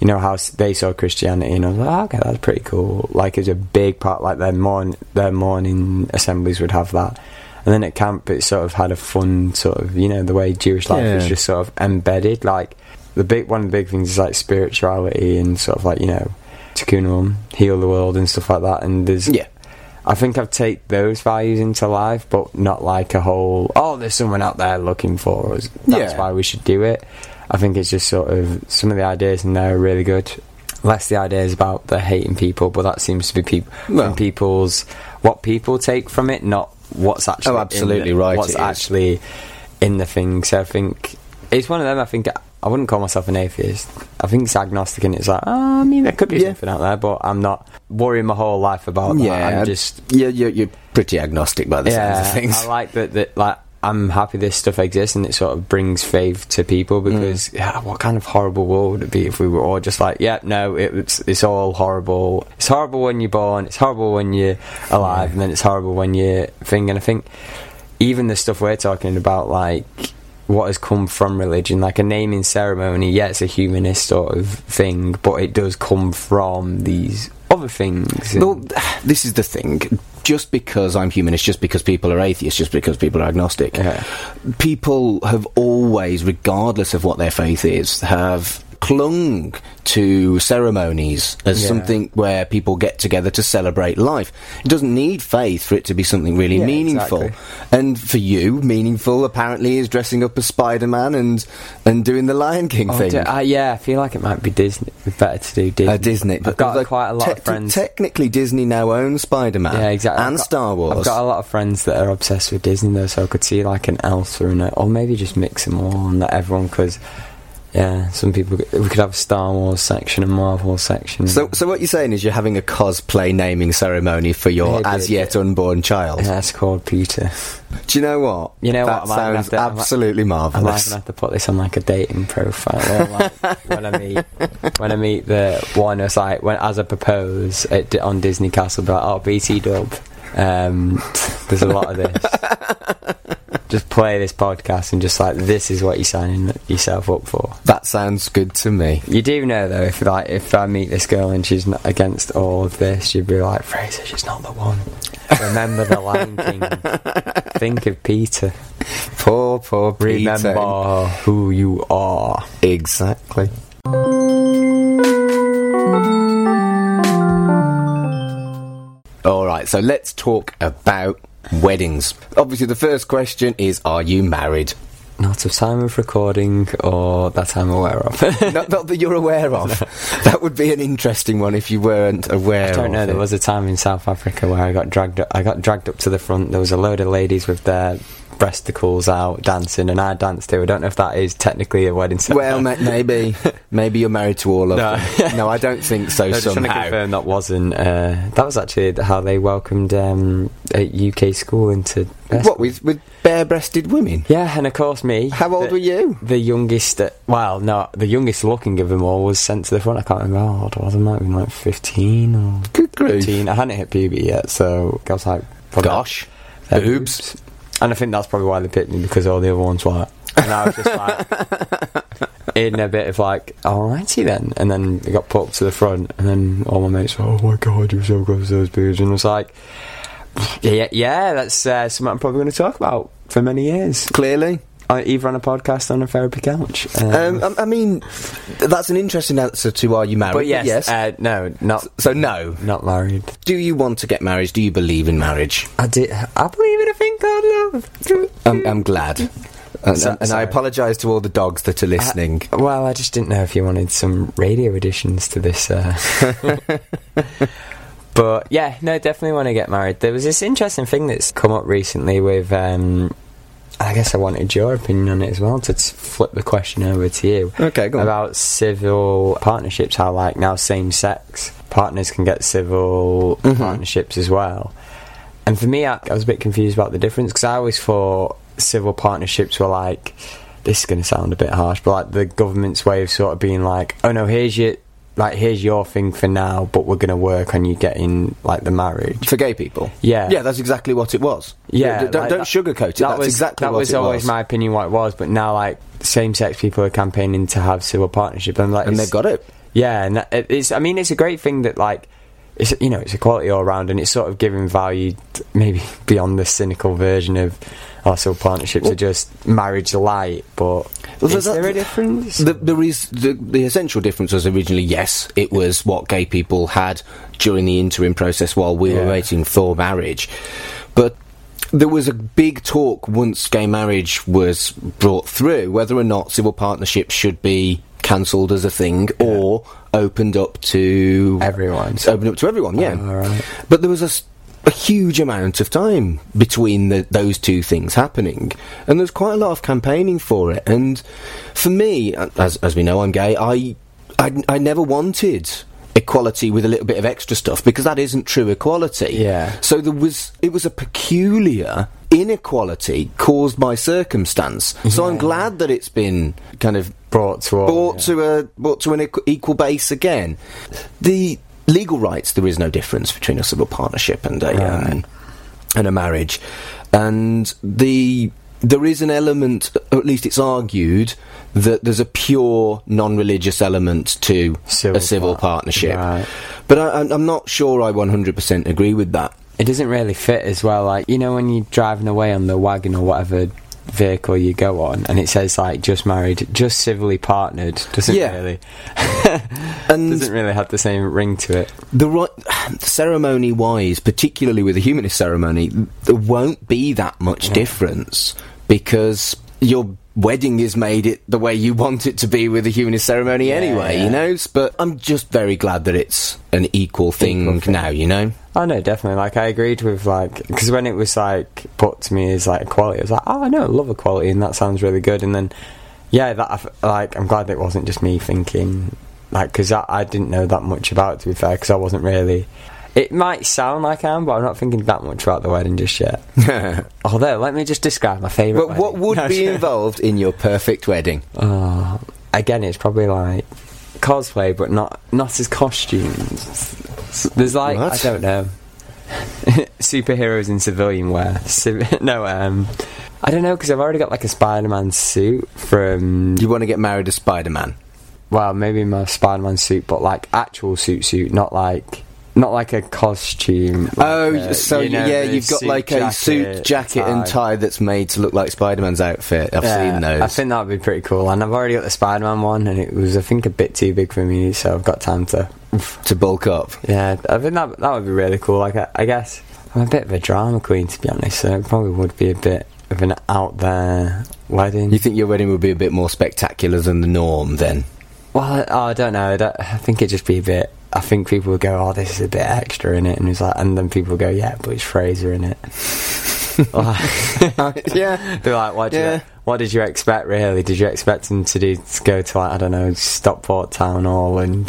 you know how they saw Christianity, and I was like, oh, okay, that's pretty cool. Like, it's a big part. Like their morning, their morning assemblies would have that, and then at camp, it sort of had a fun sort of, you know, the way Jewish life is Yeah. just sort of embedded. Like the big one of the big things is like spirituality and sort of like you know, tikkun olam, heal the world and stuff like that. And there's Yeah. I think I've taken those values into life, but not like a whole. Oh, there's someone out there looking for us. That's Yeah. why we should do it. I think it's just sort of some of the ideas in there are really good. Less the ideas about the hating people, but that seems to be peop Well. from people's what people take from it, not what's actually. Oh, in absolutely the- right What's is. actually in the thing. So I think it's one of them. I think I wouldn't call myself an atheist. I think it's agnostic, and it's like, oh, I mean, there could be Yeah. something out there, but I'm not worrying my whole life about that. yeah, I'm just you're, you're, you're pretty agnostic by the sounds of things. I like that. That like I'm happy this stuff exists and it sort of brings faith to people mm. because yeah, what kind of horrible world would it be if we were all just like, yeah, no, it, it's it's all horrible. It's horrible when you're born. It's horrible when you're alive, and then it's horrible when you're thing. And I think even the stuff we're talking about, like what has come from religion, like a naming ceremony, yeah, it's a humanist sort of thing, but it does come from these other things. Well, this is the thing. Just because I'm humanist, just because people are atheists, just because people are agnostic, Yeah. people have always, regardless of what their faith is, have clung to ceremonies as Yeah. something where people get together to celebrate life. It doesn't need faith for it to be something really Yeah, meaningful. exactly. And for you, meaningful apparently is dressing up as Spider Man and and doing the Lion King Oh, thing. d- uh, yeah, I feel like it might be Disney. Better to do Disney. Uh, Disney, I've got like, quite a lot te- of friends. Technically, Disney now owns Spider Man, yeah, exactly. and got- Star Wars. I've got a lot of friends that are obsessed with Disney though, so I could see like an Elsa and a, or maybe just mix them all and let everyone because. Yeah, some people we could have a Star Wars section and Marvel section. so, so what you're saying is you're having a cosplay naming ceremony for your Maybe, as yet unborn child. yeah, it's called Peter. Do you know what? You know that what, sounds to- I'm, absolutely I might marvelous. even have to put this on like a dating profile. Or, like, [laughs] when I meet when I meet the one it's like when as I propose at, on Disney Castle, be like, oh BT Dub. Um, [laughs] there's a lot of this. [laughs] just play this podcast and just like this is what you're signing yourself up for. That sounds good to me. You do know though, if like if I meet this girl and she's not against all of this, you'd be like, Fraser, she's not the one. Remember the Lion King. [laughs] Think of Peter. Poor, poor Peter. Remember who you are. Exactly. All right, so let's talk about weddings. Obviously, the first question is Are you married? Not of time of recording or that I'm aware of. [laughs] not, not that you're aware of. [laughs] that would be an interesting one if you weren't aware I don't know. There was a time in South Africa where I got dragged. Up, I got dragged up to the front. There was a load of ladies with their breasticles out dancing, and I danced too. I don't know if that is technically a wedding Well, ceremony. ma- maybe, [laughs] maybe you're married to all of No. them. No, I don't think so. [laughs] No, just somehow, confirm that wasn't. Uh, that was actually how they welcomed um, a UK school into. what with with bare-breasted women? Yeah, and of course me. How old the, were you? The youngest. Uh, well, no, the youngest looking of them all was sent to the front. I can't remember how old I was. I might have been like fifteen or Good grief! 13. I hadn't hit puberty yet, so I was like, Gosh, their boobs. And I think that's probably why they picked me because all the other ones were. And I was just like, [laughs] in a bit of like, alrighty then. And then it got put to the front, and then all my mates were, oh my god, you're so close to those beers. And I was like, yeah, yeah, that's uh, something I'm probably going to talk about for many years. Clearly, Uh, either on a podcast or on a therapy couch. Um, um, I, I mean, that's an interesting answer to Are you married? but yes, Uh, no, not so no. not married. Do you want to get married? Do you believe in marriage? I did. I believe in a thing called love. I'm, I'm glad. And, So- and I apologise to all the dogs that are listening. Well, I just didn't know if you wanted some radio additions to this. Uh... [laughs] but yeah, no, definitely want to get married. There was this interesting thing that's come up recently with. Um, I guess I wanted your opinion on it as well to flip the question over to you okay, go on. about civil partnerships. How like now same-sex partners can get civil Mhm. partnerships as well. And for me, I, I was a bit confused about the difference because I always thought civil partnerships were like this is going to sound a bit harsh, but like the government's way of sort of being like, oh no, here's your like here's your thing for now, but we're going to work on you getting like the marriage. For gay people. Yeah, Yeah, that's exactly what it was. Yeah, don't, like don't that- sugarcoat it. that That's was exactly that what was it always was. my opinion what it was. But now like same-sex people are campaigning to have civil partnership, and like and they've got it. yeah, and that, it's. I mean, it's a great thing that like, it's you know, it's equality all around, and it's sort of giving value, maybe [laughs] beyond the cynical version of also partnerships Well- are just marriage light. But Well, is that- there a difference? The, there is the, the essential difference was originally yes, it was what gay people had during the interim process while we were waiting for marriage, but there was a big talk once gay marriage was brought through whether or not civil partnerships should be cancelled as a thing or opened up to Everyone. Opened up to everyone. Yeah, All right. but there was a, a huge amount of time between the, those two things happening, and there's quite a lot of campaigning for it. And for me, as as we know, I'm gay. I I, I never wanted equality with a little bit of extra stuff because that isn't true equality. Yeah. So there was it was a peculiar inequality caused by circumstance. So I'm glad that it's been kind of brought to all, brought yeah. to a brought to an equal base again. The legal rights there is no difference between a civil partnership and a Right. um, and a marriage, and the there is an element, or at least it's argued, that there's a pure non-religious element to Civil a civil par- partnership. Right. But I, I'm- I'm not sure I 100% agree with that. It doesn't really fit as well. Like you know, when you're driving away on the wagon or whatever vehicle you go on, and it says like just married, just civilly partnered. Doesn't Yeah. really [laughs] And doesn't really have the same ring to it. the right ceremony wise, particularly with a humanist ceremony, there won't be that much difference because your wedding is made it the way you want it to be with a humanist ceremony anyway, yeah. you know. But I'm just very glad that it's an equal thing, Equal thing. now, you know. Oh no, definitely. Like I agreed with like because when it was like put to me as like equality, I was like, oh, I know, I love equality, and that sounds really good. And then, yeah, that like I'm glad that it wasn't just me thinking like because I, I didn't know that much about it to be fair because I wasn't really. It might sound like I am, but I'm not thinking that much about the wedding just yet. [laughs] Although, let me just describe my favourite. But what would [laughs] be involved in your perfect wedding? Oh, again, it's probably like cosplay, but not not as costumes. There's like What? I don't know, [laughs] superheroes in civilian wear. Civ- no, um, I don't know because I've already got like a Spider-Man suit from. You want to get married to Spider Man? Well, maybe my Spider-Man suit, but like actual suit suit, not like. Not like a costume. like Oh, a- so you know, yeah, you've got like a suit, jacket, and tie that's made to look like Spider Man's outfit. I've Yeah, seen those. I think that would be pretty cool. And I've already got the Spider-Man one, and it was, I think, a bit too big for me, so I've got time to. to bulk up. Yeah, I think that that would be really cool. Like, I, I guess I'm a bit of a drama queen, to be honest. So it probably would be a bit of an out there wedding. You think your wedding would be a bit more spectacular than the norm then? Well, I, oh, I don't know. I, don't- I think it'd just be a bit. I think people would go, "Oh, this is a bit extra in it," and it's like, and then people would go, "Yeah, but it's Fraser in it." [laughs] Like- [laughs] yeah. They're like, what, did Yeah. you, what did you expect, really? Did you expect him to, do, to go to, like, I don't know, Stockport Town Hall and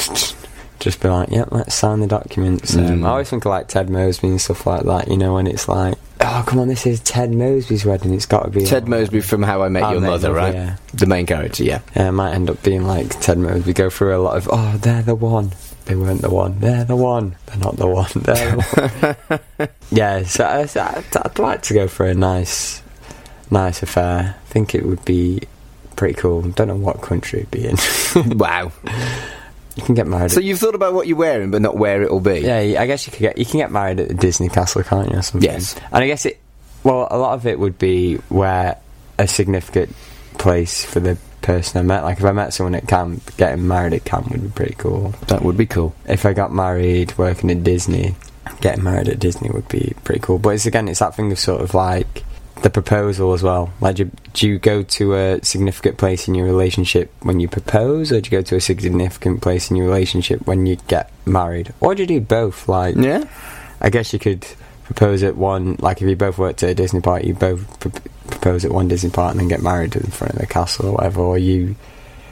just be like, yep, let's sign the documents? Um, Mm. I always think of, like, Ted Mosby and stuff like that, you know, when it's like, oh, come on, this is Ted Mosby's wedding, it's got to be... Ted like- Mosby from How I Met I Your Met Mother, right? Yeah. The main character, yeah. Yeah, it might end up being like Ted Mosby go through a lot of, oh, they're the one. They weren't the one. They're the one. They're not the one. [laughs] They're the one. [laughs] yeah, so, I- so I'd, I'd like to go for a nice, nice affair. I think it would be pretty cool. Don't know what country it'd be in. [laughs] wow. You can get married. So you've thought about what you're wearing, but not where it'll be. yeah, I guess you could get you can get married at the Disney castle, can't you? Or something. Yes. and I guess it. Well, a lot of it would be where a significant place for the person I met. Like if I met someone at camp, getting married at camp would be pretty cool. That would be cool. if I got married working at Disney, getting married at Disney would be pretty cool. But it's again, it's that thing of sort of like the proposal as well. Like, do you, do you go to a significant place in your relationship when you propose, or do you go to a significant place in your relationship when you get married, or do you do both? Like, Yeah. I guess you could propose at one, like if you both worked at a Disney park, you both pr- propose at one Disney park and then get married in front of the castle or whatever, or you,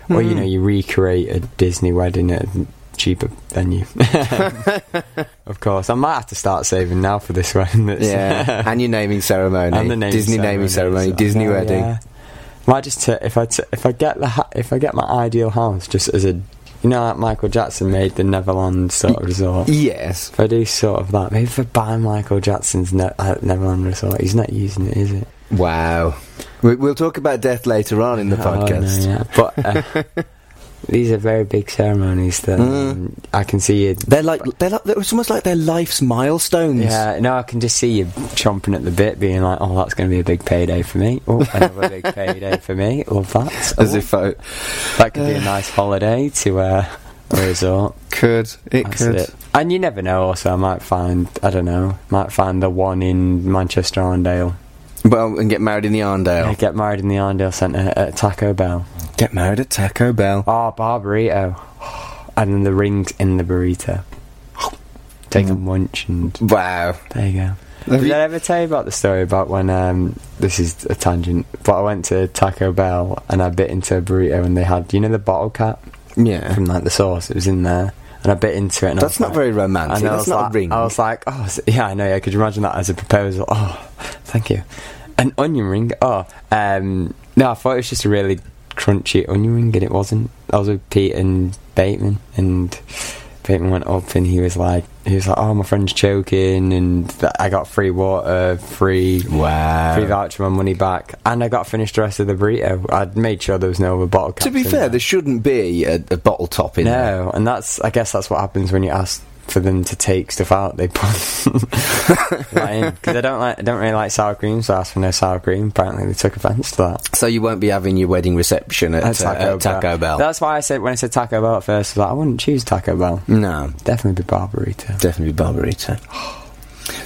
or you Hmm. know, you recreate a Disney wedding at a cheaper venue. [laughs] of course, I might have to start saving now for this one. [laughs] Yeah. and your naming ceremony. and the naming Disney naming ceremony. so- Disney wedding. yeah. Might just t- if I t- if I get the ha- if I get my ideal house just as a you know like Michael Jackson made the Neverland sort of resort. Yes. If I do sort of that, maybe if I buy Michael Jackson's ne- uh, Neverland Resort, he's not using it, is it? Wow. We- We'll talk about death later on in the Oh, no, podcast. yeah. But uh, [laughs] these are very big ceremonies that Mm. um, I can see you. They're like they're like it's almost like they're life's milestones. Yeah, no, I can just see you chomping at the bit, being like, "Oh, that's going to be a big payday for me. Oh, another big [laughs] payday for me. Love that. As Oh, if I that could be a nice holiday to uh, a resort. could. It That's could. it. And you never know. Also, I might find I don't know, might find the one in Manchester Arndale. Well, and get married in the Arndale. Yeah, get married in the Arndale Centre at Taco Bell. Get married at Taco Bell. Oh, bar burrito. And then the rings in the burrito. Take a munch and Wow. there you go. Have Did you- I ever tell you about the story about when um this is a tangent, but I went to Taco Bell and I bit into a burrito and they had you know the bottle cap Yeah. from like the sauce, it was in there. And I bit into it and I That's not like- very romantic. That's was not like, a ring. I was like, oh, yeah, I know. Yeah, could you imagine that as a proposal? Oh, thank you. An onion ring. Oh, um, no, I thought it was just a really crunchy onion ring, and it wasn't. I was with Pete and Bateman, and Bateman went up, and he was like, he was like, oh, my friend's choking, and th- I got free water, free. wow. Free voucher, my money back, and I got finished the rest of the burrito. I'd made sure there was no other bottle to be fair, there. there shouldn't be a, a bottle top in there. No, and that's I guess that's what happens when you ask for them to take stuff out, they put [laughs] that in because I don't like I don't really like sour cream, so I asked for no sour cream. Apparently, they took offence to that. So you won't be having your wedding reception at, At uh, at Taco Bell. That's why I said when I said Taco Bell at first, I like, I wouldn't choose Taco Bell. no, Definitely be Barburrito. definitely be Barburrito. [gasps]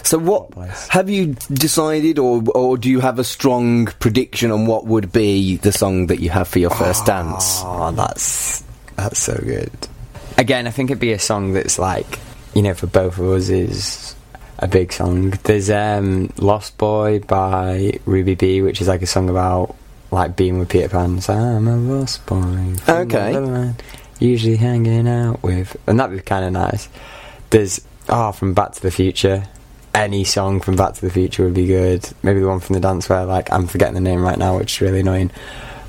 So what have you decided, or or do you have a strong prediction on what would be the song that you have for your first dance? Oh, that's that's so good. Again, I think it'd be a song that's like, you know, for both of us is a big song. There's um, "Lost Boy" by Ruth B, which is like a song about like being with Peter Pan. So I'm a lost boy. Okay. Usually hanging out with, and that'd be kind of nice. There's oh, from Back to the Future. Any song from Back to the Future would be good. Maybe the one from the dance where like I'm forgetting the name right now, which is really annoying.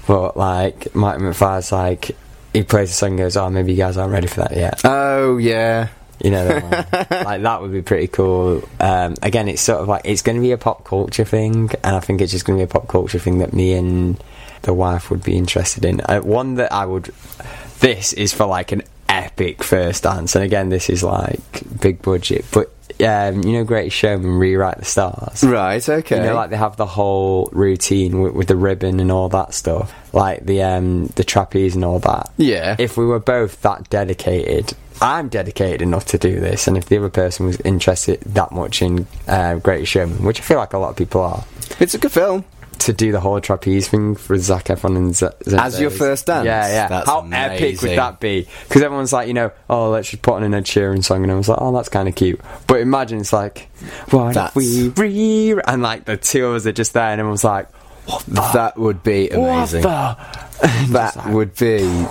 But like Mike McFar's like he plays the song and goes, Oh, maybe you guys aren't ready for that yet. Oh yeah, You know that [laughs] like that would be pretty cool. Um, again it's sort of like it's gonna be a pop culture thing and I think it's just gonna be a pop culture thing that me and the wife would be interested in. Uh, one that I would this is for like an epic first dance and again this is like big budget but um, you know Great Showman rewrite the stars right, okay. you know, like they have the whole routine with, with the ribbon and all that stuff, like the um, the trapeze and all that. yeah, If we were both that dedicated, I'm dedicated enough to do this, and if the other person was interested that much in uh, Greatest Showman, which I feel like a lot of people are, it's a good film. to do the whole trapeze thing for Zac Efron and Z- Zendaya. As your first dance? Yeah, yeah. That's How epic would that be? Because everyone's like, you know, oh, let's just put on an Ed Sheeran song, and I was like, oh, that's kind of cute. But imagine it's like, what That's- if we re and like the two of us are just there, and everyone's like, what the? That would be amazing. [laughs] That would be,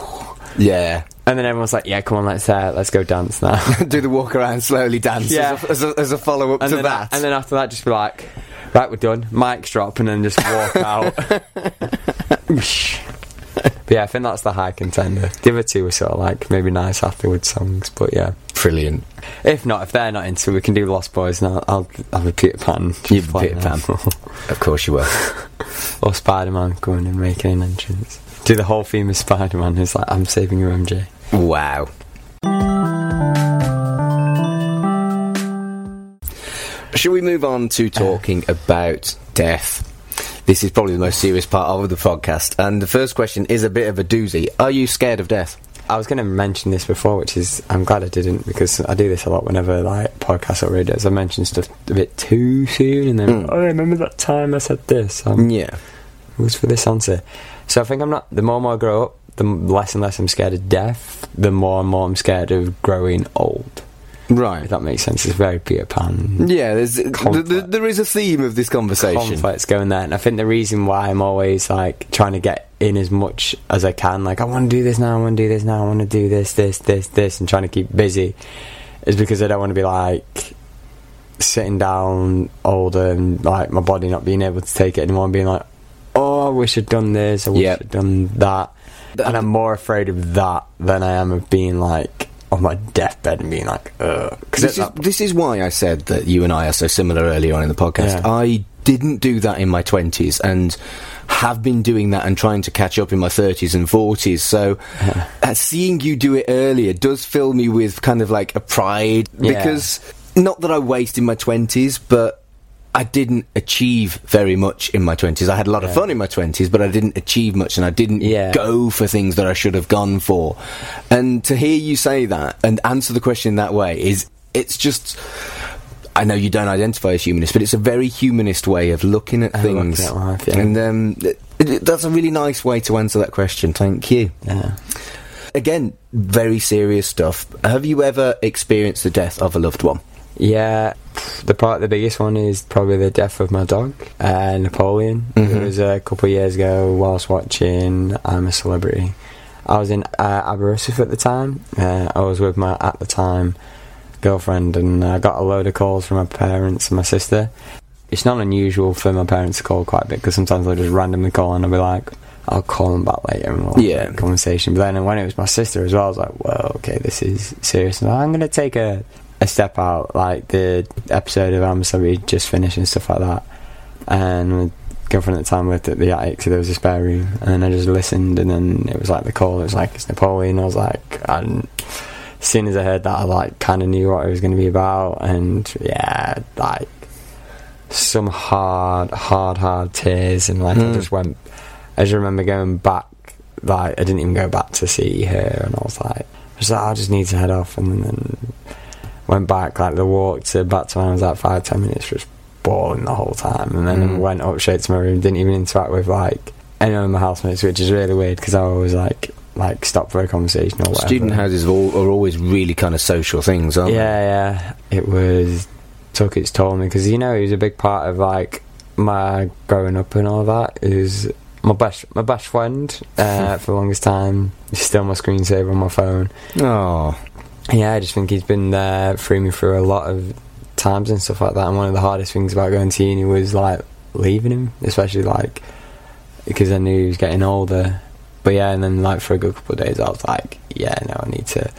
yeah. And then everyone's like, yeah, come on, let's uh, let's go dance now. [laughs] Do the walk around slowly dance Yeah. as a, as a, as a follow up and to then, that. and then after that, just be like, right, we're done. Mics drop, and then just walk [laughs] out. but yeah, I think that's the high contender. The other two were sort of like maybe nice afterwards songs, but yeah. Brilliant. If not, if they're not into, it, we can do Lost Boys, and I'll, I'll have a Peter Pan. You've a Peter them. [laughs] Of course you will. or Spider Man going and making an entrance. Do the whole theme of Spider Man. Who's like I'm saving you, MJ. Wow. Should we move on to talking about death? This is probably the most serious part of the podcast, and the first question is a bit of a doozy. Are you scared of death? I was going to mention this before, which is I'm glad I didn't because I do this a lot whenever like podcasts or radios. I mention stuff a bit too soon, and then Mm. oh, I remember that time I said this. Um, Yeah. it was for this answer. So I think I'm not. The more and more I grow up, the less and less I'm scared of death. The more and more I'm scared of growing old. Right. If that makes sense, it's very Peter Pan. Yeah, there's, th- th- there is a theme of this conversation. conflicts going there. And I think the reason why I'm always like trying to get in as much as I can, like I want to do this now, I want to do this now, I want to do this, this, this, this, and trying to keep busy, is because I don't want to be like sitting down older and like my body not being able to take it anymore, and being like, oh, I wish I'd done this, I wish Yep. I'd done that, and I'm more afraid of that than I am of being like on my deathbed and being like, ugh. Because This is, this is why I said that you and I are so similar earlier on in the podcast. Yeah. I didn't do that in my 20s and have been doing that and trying to catch up in my 30s and 40s. So [laughs] uh, seeing you do it earlier does fill me with kind of like a pride Yeah. because not that I wasted my 20s, but I didn't achieve very much in my 20s. I had a lot of fun in my 20s, but I didn't achieve much and I didn't Yeah. go for things that I should have gone for. And to hear you say that and answer the question that way is, it's just. I know you don't identify as humanist, but it's a very humanist way of looking at Of looking things. at life, yeah. And um, it, it- that's a really nice way to answer that question. Thank you. yeah. Again, very serious stuff. Have you ever experienced the death of a loved one? Yeah, the part, the biggest one is probably the death of my dog, uh, Napoleon. Mhm. It was a couple of years ago whilst watching I'm a Celebrity. I was in uh, Aberystwyth at the time. Uh, I was with my, at the time, girlfriend, and I got a load of calls from my parents and my sister. It's not unusual for my parents to call quite a bit because sometimes they'll just randomly call and I'll be like, I'll call them back later and we'll have Yeah. a conversation. But then when it was my sister as well, I was like, well, okay, this is serious. And I'm going to take a, a step out, like the episode of Amazon we just finished and stuff like that. And my girlfriend at the time lived at the attic, so there was a spare room. And I just listened, and then it was like the call, it was like, it's Napoleon. I was like, I didn't soon as I heard that, I like kind of knew what it was going to be about, and yeah, like some hard, hard, hard tears, and like I Mm. just went. I just remember going back, like I didn't even go back to see her, and I was like, I was like, I just need to head off, and then went back, like the walk to back to when I was like five, ten minutes, just bawling the whole time, and then Mm. went up straight to my room, didn't even interact with like anyone of my housemates, which is really weird because I always like like stop for a conversation or whatever. Student houses are, all, are always really kind of social things, aren't Yeah, yeah. It was took its toll on me because you know he was a big part of like my growing up and all that. He my best my best friend uh, [laughs] for the longest time. He's still my screensaver on my phone. Oh, Yeah, I just think he's been there through me through a lot of times and stuff like that. And one of the hardest things about going to uni was like leaving him, especially like because I knew he was getting older. But yeah, and then like for a good couple of days, I was like, yeah, no, I need to.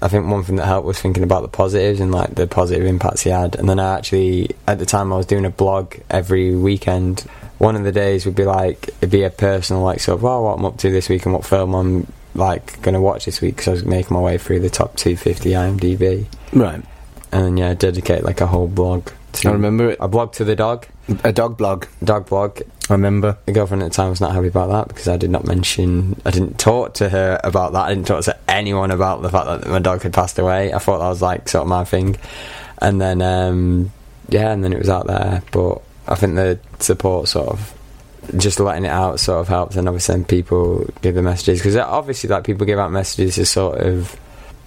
I think one thing that helped was thinking about the positives and like the positive impacts he had. And then I actually, at the time, I was doing a blog every weekend. One of the days would be like it'd be a personal like sort of well, what I'm up to this week and what film I'm like going to watch this week because I was making my way through the top 250 IMDb, right. and yeah, dedicate like a whole blog. to I remember it. a blog to the dog, A dog blog. dog blog. I remember. The girlfriend at the time was not happy about that because I did not mention, I didn't talk to her about that. I didn't talk to anyone about the fact that my dog had passed away. I thought that was like sort of my thing, and then um, yeah, and then it was out there. But I think the support sort of just letting it out sort of helped, and obviously then people give the messages because obviously like people give out messages to sort of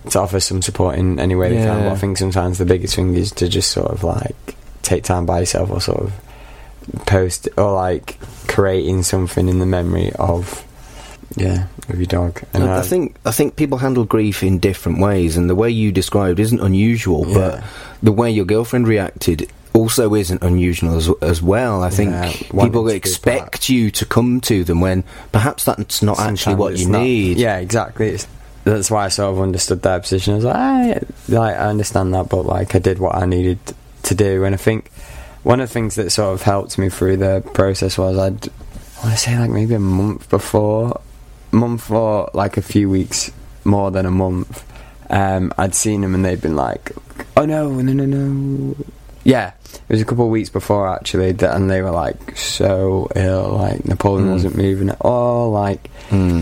to offer some support in any way they can. But I think sometimes the biggest thing is to just sort of like take time by yourself or sort of post or like creating something in the memory of yeah of your dog. And I, I think I think people handle grief in different ways, and the way you described isn't unusual, but the way your girlfriend reacted also isn't unusual as, as well. I think Yeah, people expect you to come to them when perhaps that's not actually what you not- need. Yeah, exactly. It's, that's why I sort of understood their position. I was like, yeah, like I understand that, but like I did what I needed to do, and I think one of the things that sort of helped me through the process was I'd I want to say like maybe a month before, month or like a few weeks more than a month. Um, I'd seen them and they'd been like, "Oh no, no, no, no." Yeah, it was a couple of weeks before actually, that, and they were like so ill. Like Napoleon Mm. wasn't moving at all. Like Hmm.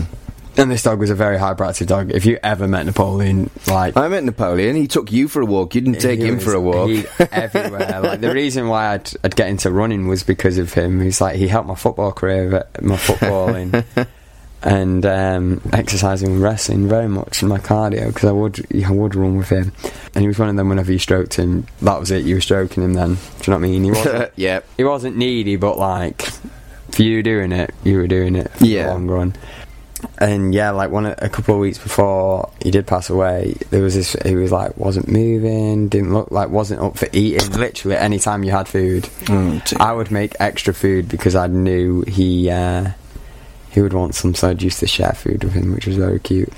and this dog was a very hyperactive dog. If you ever met Napoleon, like I met Napoleon. He took you for a walk. You didn't take him was- for a walk. he- [laughs] everywhere. like the reason why I'd, I'd get into running was because of him. He's like he helped my football career, my footballing, [laughs] and um, exercising and wrestling very much in my cardio because I would I would run with him. And he was one of them. Whenever you stroked him, that was it. You were stroking him. Then do you know what I mean? He [laughs] wasn't yeah. he wasn't needy, but like for you doing it, you were doing it for Yeah. the long run. And yeah, like one a couple of weeks before he did pass away, there was this. He was like wasn't moving, didn't look like wasn't up for eating. Literally, any time you had food, Mm, I would make extra food because I knew he uh, he would want some. So I used to share food with him, which was very cute.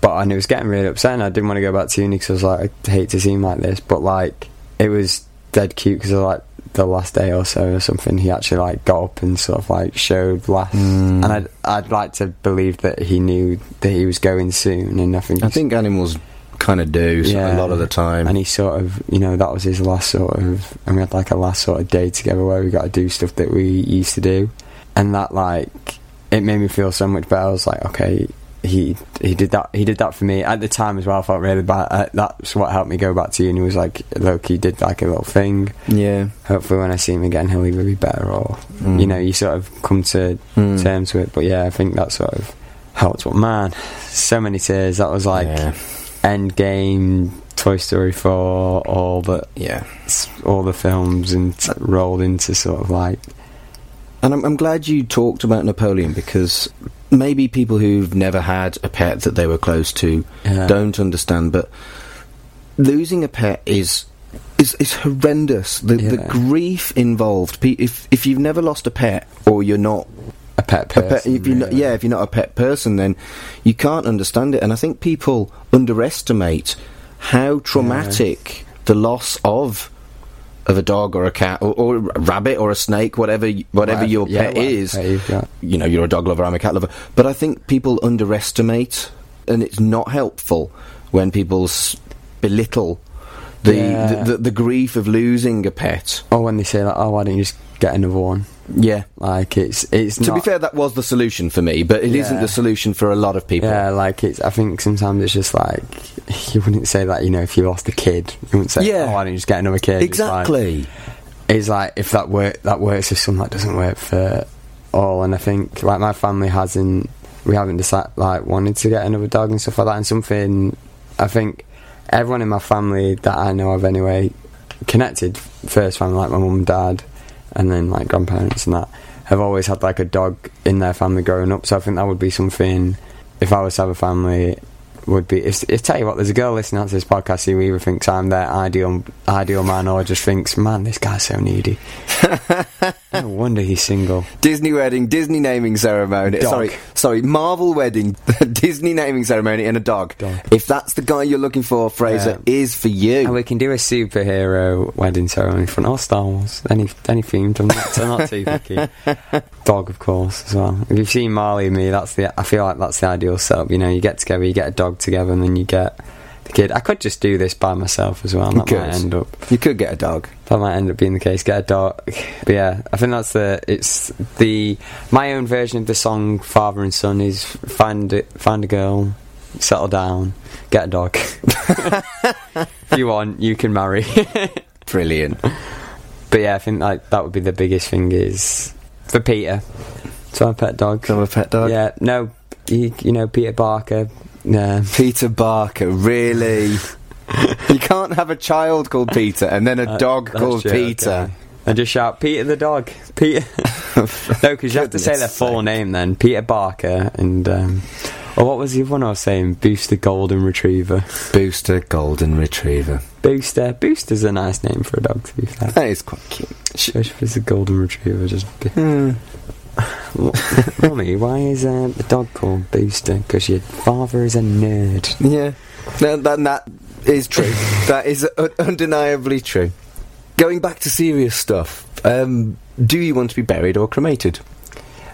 But and it was getting really upset, and I didn't want to go back to uni because I was like, I hate to see him like this. But like, it was dead cute because like the last day or so or something, he actually like got up and sort of like showed last, Mm. and I'd I'd like to believe that he knew that he was going soon, and I think I think animals kind of do so- a lot of the time. and he sort of, you know, that was his last sort of, and we had like a last sort of day together where we got to do stuff that we used to do, and that like it made me feel so much better. I was like, okay, he he did that, he did that for me at the time as well. I felt really bad. Uh, that's what helped me go back to uni. Was like, look, he did like a little thing. yeah. Hopefully, when I see him again, he'll either be better or, Mm. you know, you sort of come to Mm. terms with. it. But yeah, I think that sort of helped. But man, so many tears. That was like yeah. Endgame, Toy Story 4, all the yeah. all the films and rolled into sort of like And I'm, I'm glad you talked about Napoleon because maybe people who've never had a pet that they were close to yeah, don't understand, but losing a pet is is, is horrendous. The, the grief involved. If if you've never lost a pet or you're not a pet a pet, if you're not, yeah, if you're not a pet person, then you can't understand it. And I think people underestimate how traumatic the loss of of a dog or a cat or, or a rabbit or a snake, whatever whatever your yeah, pet is. pet you've. You know, you're a dog lover, I'm a cat lover, but I think people underestimate, and it's not helpful when people s- belittle the, Yeah. the, the the grief of losing a pet. Or when they say like, "Oh, why don't you just get another one?" Yeah. Like it's it's To not. be fair, that was the solution for me, but it Yeah. not the solution for a lot of people. Yeah, like it's. I think sometimes it's just like [laughs] you wouldn't say that. You know, if you lost a kid, you wouldn't say, Yeah. "Oh, why don't you just get another kid?" It's like- Exactly. It's like, if that work that works for some, that doesn't work for all. And I think like my family hasn't. We haven't decided like wanted to get another dog and stuff like that. And something I think everyone in my family that I know of anyway, connected first family like my mum and dad, and then like grandparents and that have always had like a dog in their family growing up. So I think that would be something. If I was to have a family, would be if, if tell you what, there's a girl listening to this podcast who either thinks I'm their ideal ideal man or just thinks, man, this guy's so needy. [laughs] no wonder he's single. Disney wedding, Disney naming ceremony. Dog. Sorry, sorry, Marvel wedding, [laughs] Disney naming ceremony, and a dog. Dog. If that's the guy you're looking for, Fraser Yeah. is for you. And we can do a superhero wedding ceremony from all Star Wars, any any themed. I'm not, I'm not too picky. [laughs] Dog, of course, as well. If you've seen Marley and Me, that's the. I feel like that's the ideal setup. You know, you get together, you get a dog together, and then you get the kid. I could just do this by myself as well. and That You might could. end up. you could get a dog. That might end up being the case. Get a dog. But yeah, I think that's the. It's the my own version of the song "Father and Son" is find it, find a girl, settle down, get a dog. [laughs] if you want, you can marry. [laughs] Brilliant. But yeah, I think like that would be the biggest thing is for Peter. So a pet dog. Come a pet dog. Yeah, no, you, you know Peter Barker. Yeah, Peter Barker, really? [laughs] you can't have a child called Peter and then a Uh, dog called true, Peter. okay. And just shout Peter the dog. Peter. [laughs] no, because you have to say their full sake. name then. Peter Barker and. Um, or what was the other one I was saying? Booster Golden Retriever. Booster Golden Retriever. Booster. Booster's a nice name for a dog, to be fair. That is quite cute. Especially if it's a Golden Retriever. Just. Hmm. [laughs] Mummy, why is uh, the dog called Booster? Because your father is a nerd. Yeah, that, that, that is true. [laughs] that is un- undeniably true. Going back to serious stuff, um, do you want to be buried or cremated?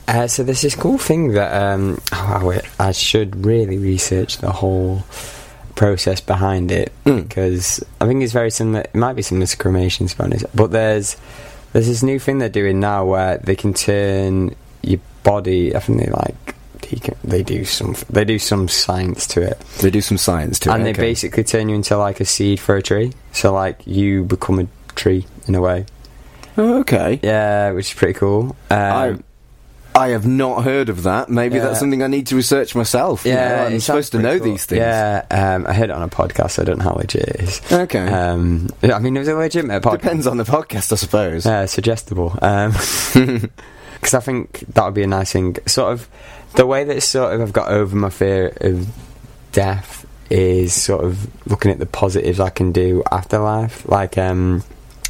Uh, so there's this cool thing that um, oh, I I should really research the whole process behind it Mm. because I think it's very similar. It might be similar to cremation, to be honest. But there's there's this new thing they're doing now where they can turn your body. I think they like they, can, they do some they do some science to it, They do some science to and it. And they okay. basically turn you into like a seed for a tree. So like you become a tree in a way. Oh, okay. Yeah, which is pretty cool. Um, I I have not heard of that. Maybe Yeah. that's something I need to research myself. you know, Yeah, I'm supposed to know cool. these things. Yeah, um, I heard it on a podcast. So I don't know how legit it is. Okay. Um, I mean, it was a legitimate podcast. Depends on the podcast, I suppose. Yeah, suggestible. [laughs] Because I think that would be a nice thing. Sort of the way that sort of I've got over my fear of death is sort of looking at the positives I can do after life. Like, um,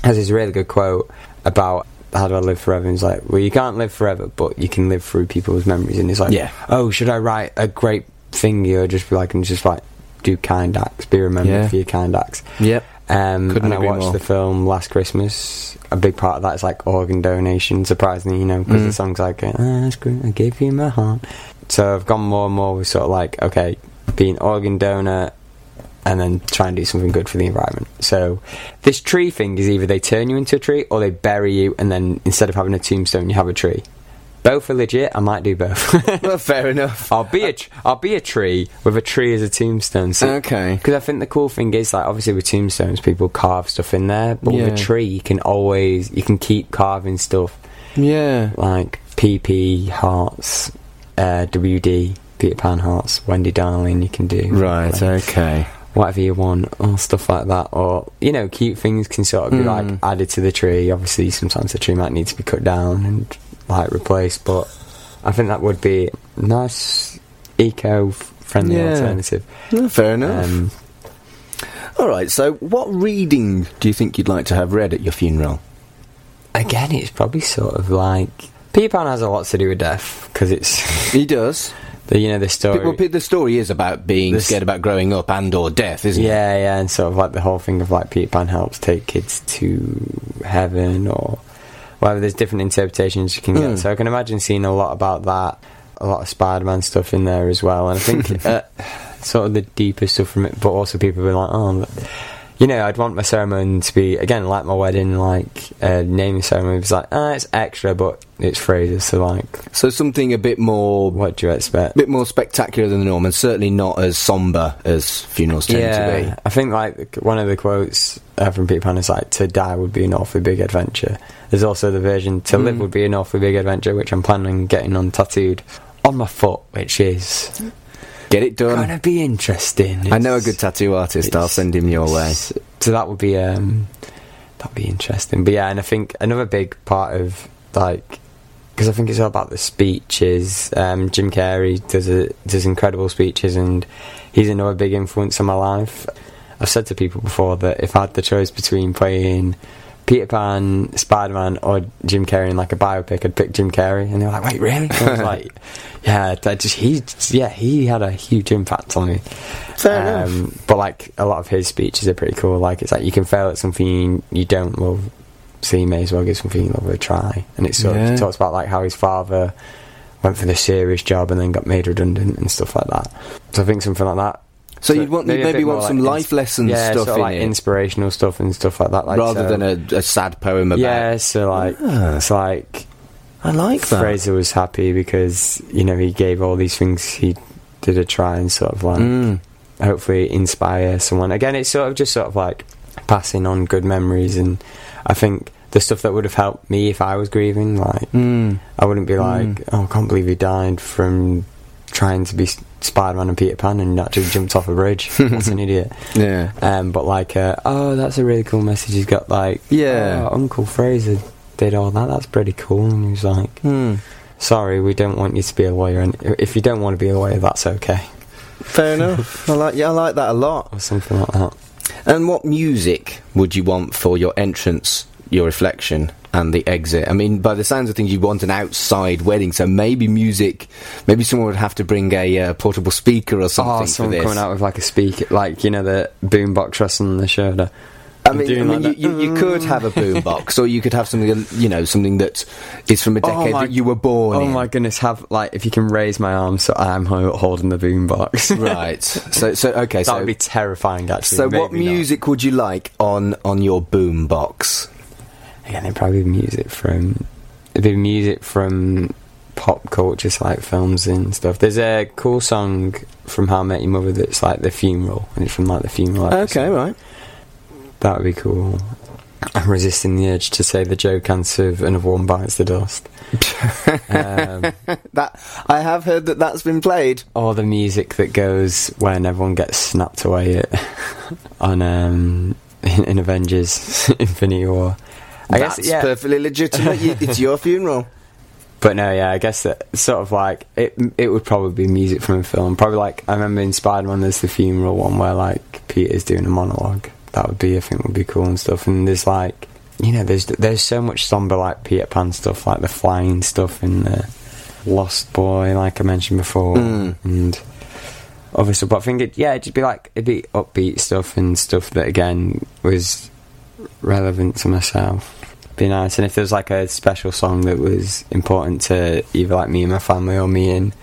has this really good quote about how do I live forever? And it's like, well, you can't live forever, but you can live through people's memories. And it's like, Yeah. oh, should I write a great thing or just be like, and just like do kind acts, be remembered Yeah. for your kind acts. Yep. Um, Couldn't and I watched more. the film Last Christmas. A big part of that is like organ donation. Surprisingly, you know, because Mm. the song's like, ah, that's great, I gave you my heart. So I've gone more and more with sort of like, okay, be an organ donor and then try and do something good for the environment. So this tree thing is either they turn you into a tree or they bury you, and then instead of having a tombstone, you have a tree. Both are legit. I might do both. [laughs] Well, fair enough. I'll be a tr- I'll be a tree with a tree as a tombstone. So Okay. because I think the cool thing is, like, obviously with tombstones, people carve stuff in there, but with a tree, you can always you can keep carving stuff Yeah. like PP hearts, uh, WD Peter Pan hearts, Wendy Darling. You can do Right. like, Okay. Whatever you want, or stuff like that, or you know, cute things can sort of be Mm. like added to the tree. Obviously, sometimes the tree might need to be cut down and like replaced, but I think that would be nice eco-friendly Yeah. alternative. No, fair enough. Um, All right. So, what reading do you think you'd like to have read at your funeral? again, it's probably sort of like Peter Pan has a lot to do with death because it's He does. The you know the story. Well, the story is about being scared about growing up and/or death, isn't it? yeah, yeah, and sort of like the whole thing of like Peter Pan helps take kids to heaven or whatever. There's different interpretations you can get. Mm. So I can imagine seeing a lot about that, a lot of Spider-Man stuff in there as well. And I think [laughs] uh, sort of the deeper stuff from it, but also people be like, oh, but- you know, I'd want my ceremony to be again like my wedding, like uh, naming ceremony. It's like, ah, it's extra, but it's Fraser's. So like, So something a bit more, what do you expect? A bit more spectacular than the norm, and certainly not as somber as funerals tend to be. I think like one of the quotes uh, from Peter Pan is like, "To die would be an awfully big adventure." There's also the version "To live Mm. would be an awfully big adventure," which I'm planning on getting on tattooed on my foot, which is Get it done. gonna be interesting. I know a good tattoo artist. I'll send him your way. So that would be um, that'd be interesting. But yeah, and I think another big part of like because I think it's all about the speeches. Um, Jim Carrey does a, does incredible speeches, and he's another big influence on my life. I've said to people before that if I had the choice between playing Peter Pan, Spider Man, or Jim Carrey in like a biopic, I'd pick Jim Carrey. And they were like, "Wait, really?" And I was [laughs] like, "Yeah, that just he, yeah, he had a huge impact on me." Fair enough. Um, but like a lot of his speeches are pretty cool. Like it's like you can fail at something you don't love, so you may as well give something you love a try. And it sort Yeah. of talks about like how his father went for the serious job and then got made redundant and stuff like that. So I think something like that. So, you'd want maybe maybe, want some like, life ins- lesson yeah, stuff sort of in like it, inspirational stuff and stuff like that. Like rather so- than a, a sad poem about. yeah. So like Ah. it's like I like that. Fraser was happy because you know he gave all these things he did a try and sort of like Mm. hopefully inspire someone. Again, it's sort of just sort of like passing on good memories, and I think the stuff that would have helped me if I was grieving, like Mm. I wouldn't be like, Mm. oh, I can't believe he died from trying to be Spider Man and Peter Pan and actually jumped off a bridge. [laughs] What's an idiot? Yeah. Um, but like, uh, oh, that's a really cool message. He's got like, Yeah. oh, Uncle Fraser did all that. That's pretty cool. And he was like, Hmm. sorry, we don't want you to be a lawyer, and if you don't want to be a lawyer, that's okay, Fair enough. [laughs] I like. Yeah, I like that a lot. or something like that. And what music would you want for your entrance, your reflection, and the exit? I mean, by the sounds of things, you want an outside wedding, so maybe music. Maybe someone would have to bring a uh, portable speaker or something oh, for someone this. coming out with like a speaker, like you know the boombox resting on the shoulder. I mean, I mean like you, you, you could have a [laughs] boombox, or you could have something, you know, something that is from a Oh decade my- that you were born Oh in. my goodness! Have like if you can raise my arm so I'm holding the boombox. [laughs] Right. So, so okay. that so, would be terrifying. Actually. so what Maybe not. music would you like on on your boombox? Again, it'd probably be music from. It'd be music from pop culture, so like films and stuff. There's a cool song from How I Met Your Mother that's like the funeral, and it's from like the funeral. episode. Okay, right. That would be cool. I'm resisting the urge to say the joke answer of another one bites the dust. [laughs] um, That I have heard that that's been played. or the music that goes when everyone gets snapped away at, [laughs] on um, in, in Avengers [laughs] Infinity War. I that's guess yeah, perfectly legitimate. It's your funeral. [laughs] but no, yeah, I guess that sort of like it. It would probably be music from a film. Probably like I remember in Spider Man, there's the funeral one where like Peter's doing a monologue. That would be, I think, would be cool and stuff. And there's like, you know, there's there's so much somber like Peter Pan stuff, like the flying stuff in the Lost Boy, like I mentioned before, Mm. and obviously, but I think it, yeah, it'd just be like it'd be upbeat stuff and stuff that again was relevant to myself. Be nice, and if there was like a special song that was important to either like me and my family or me and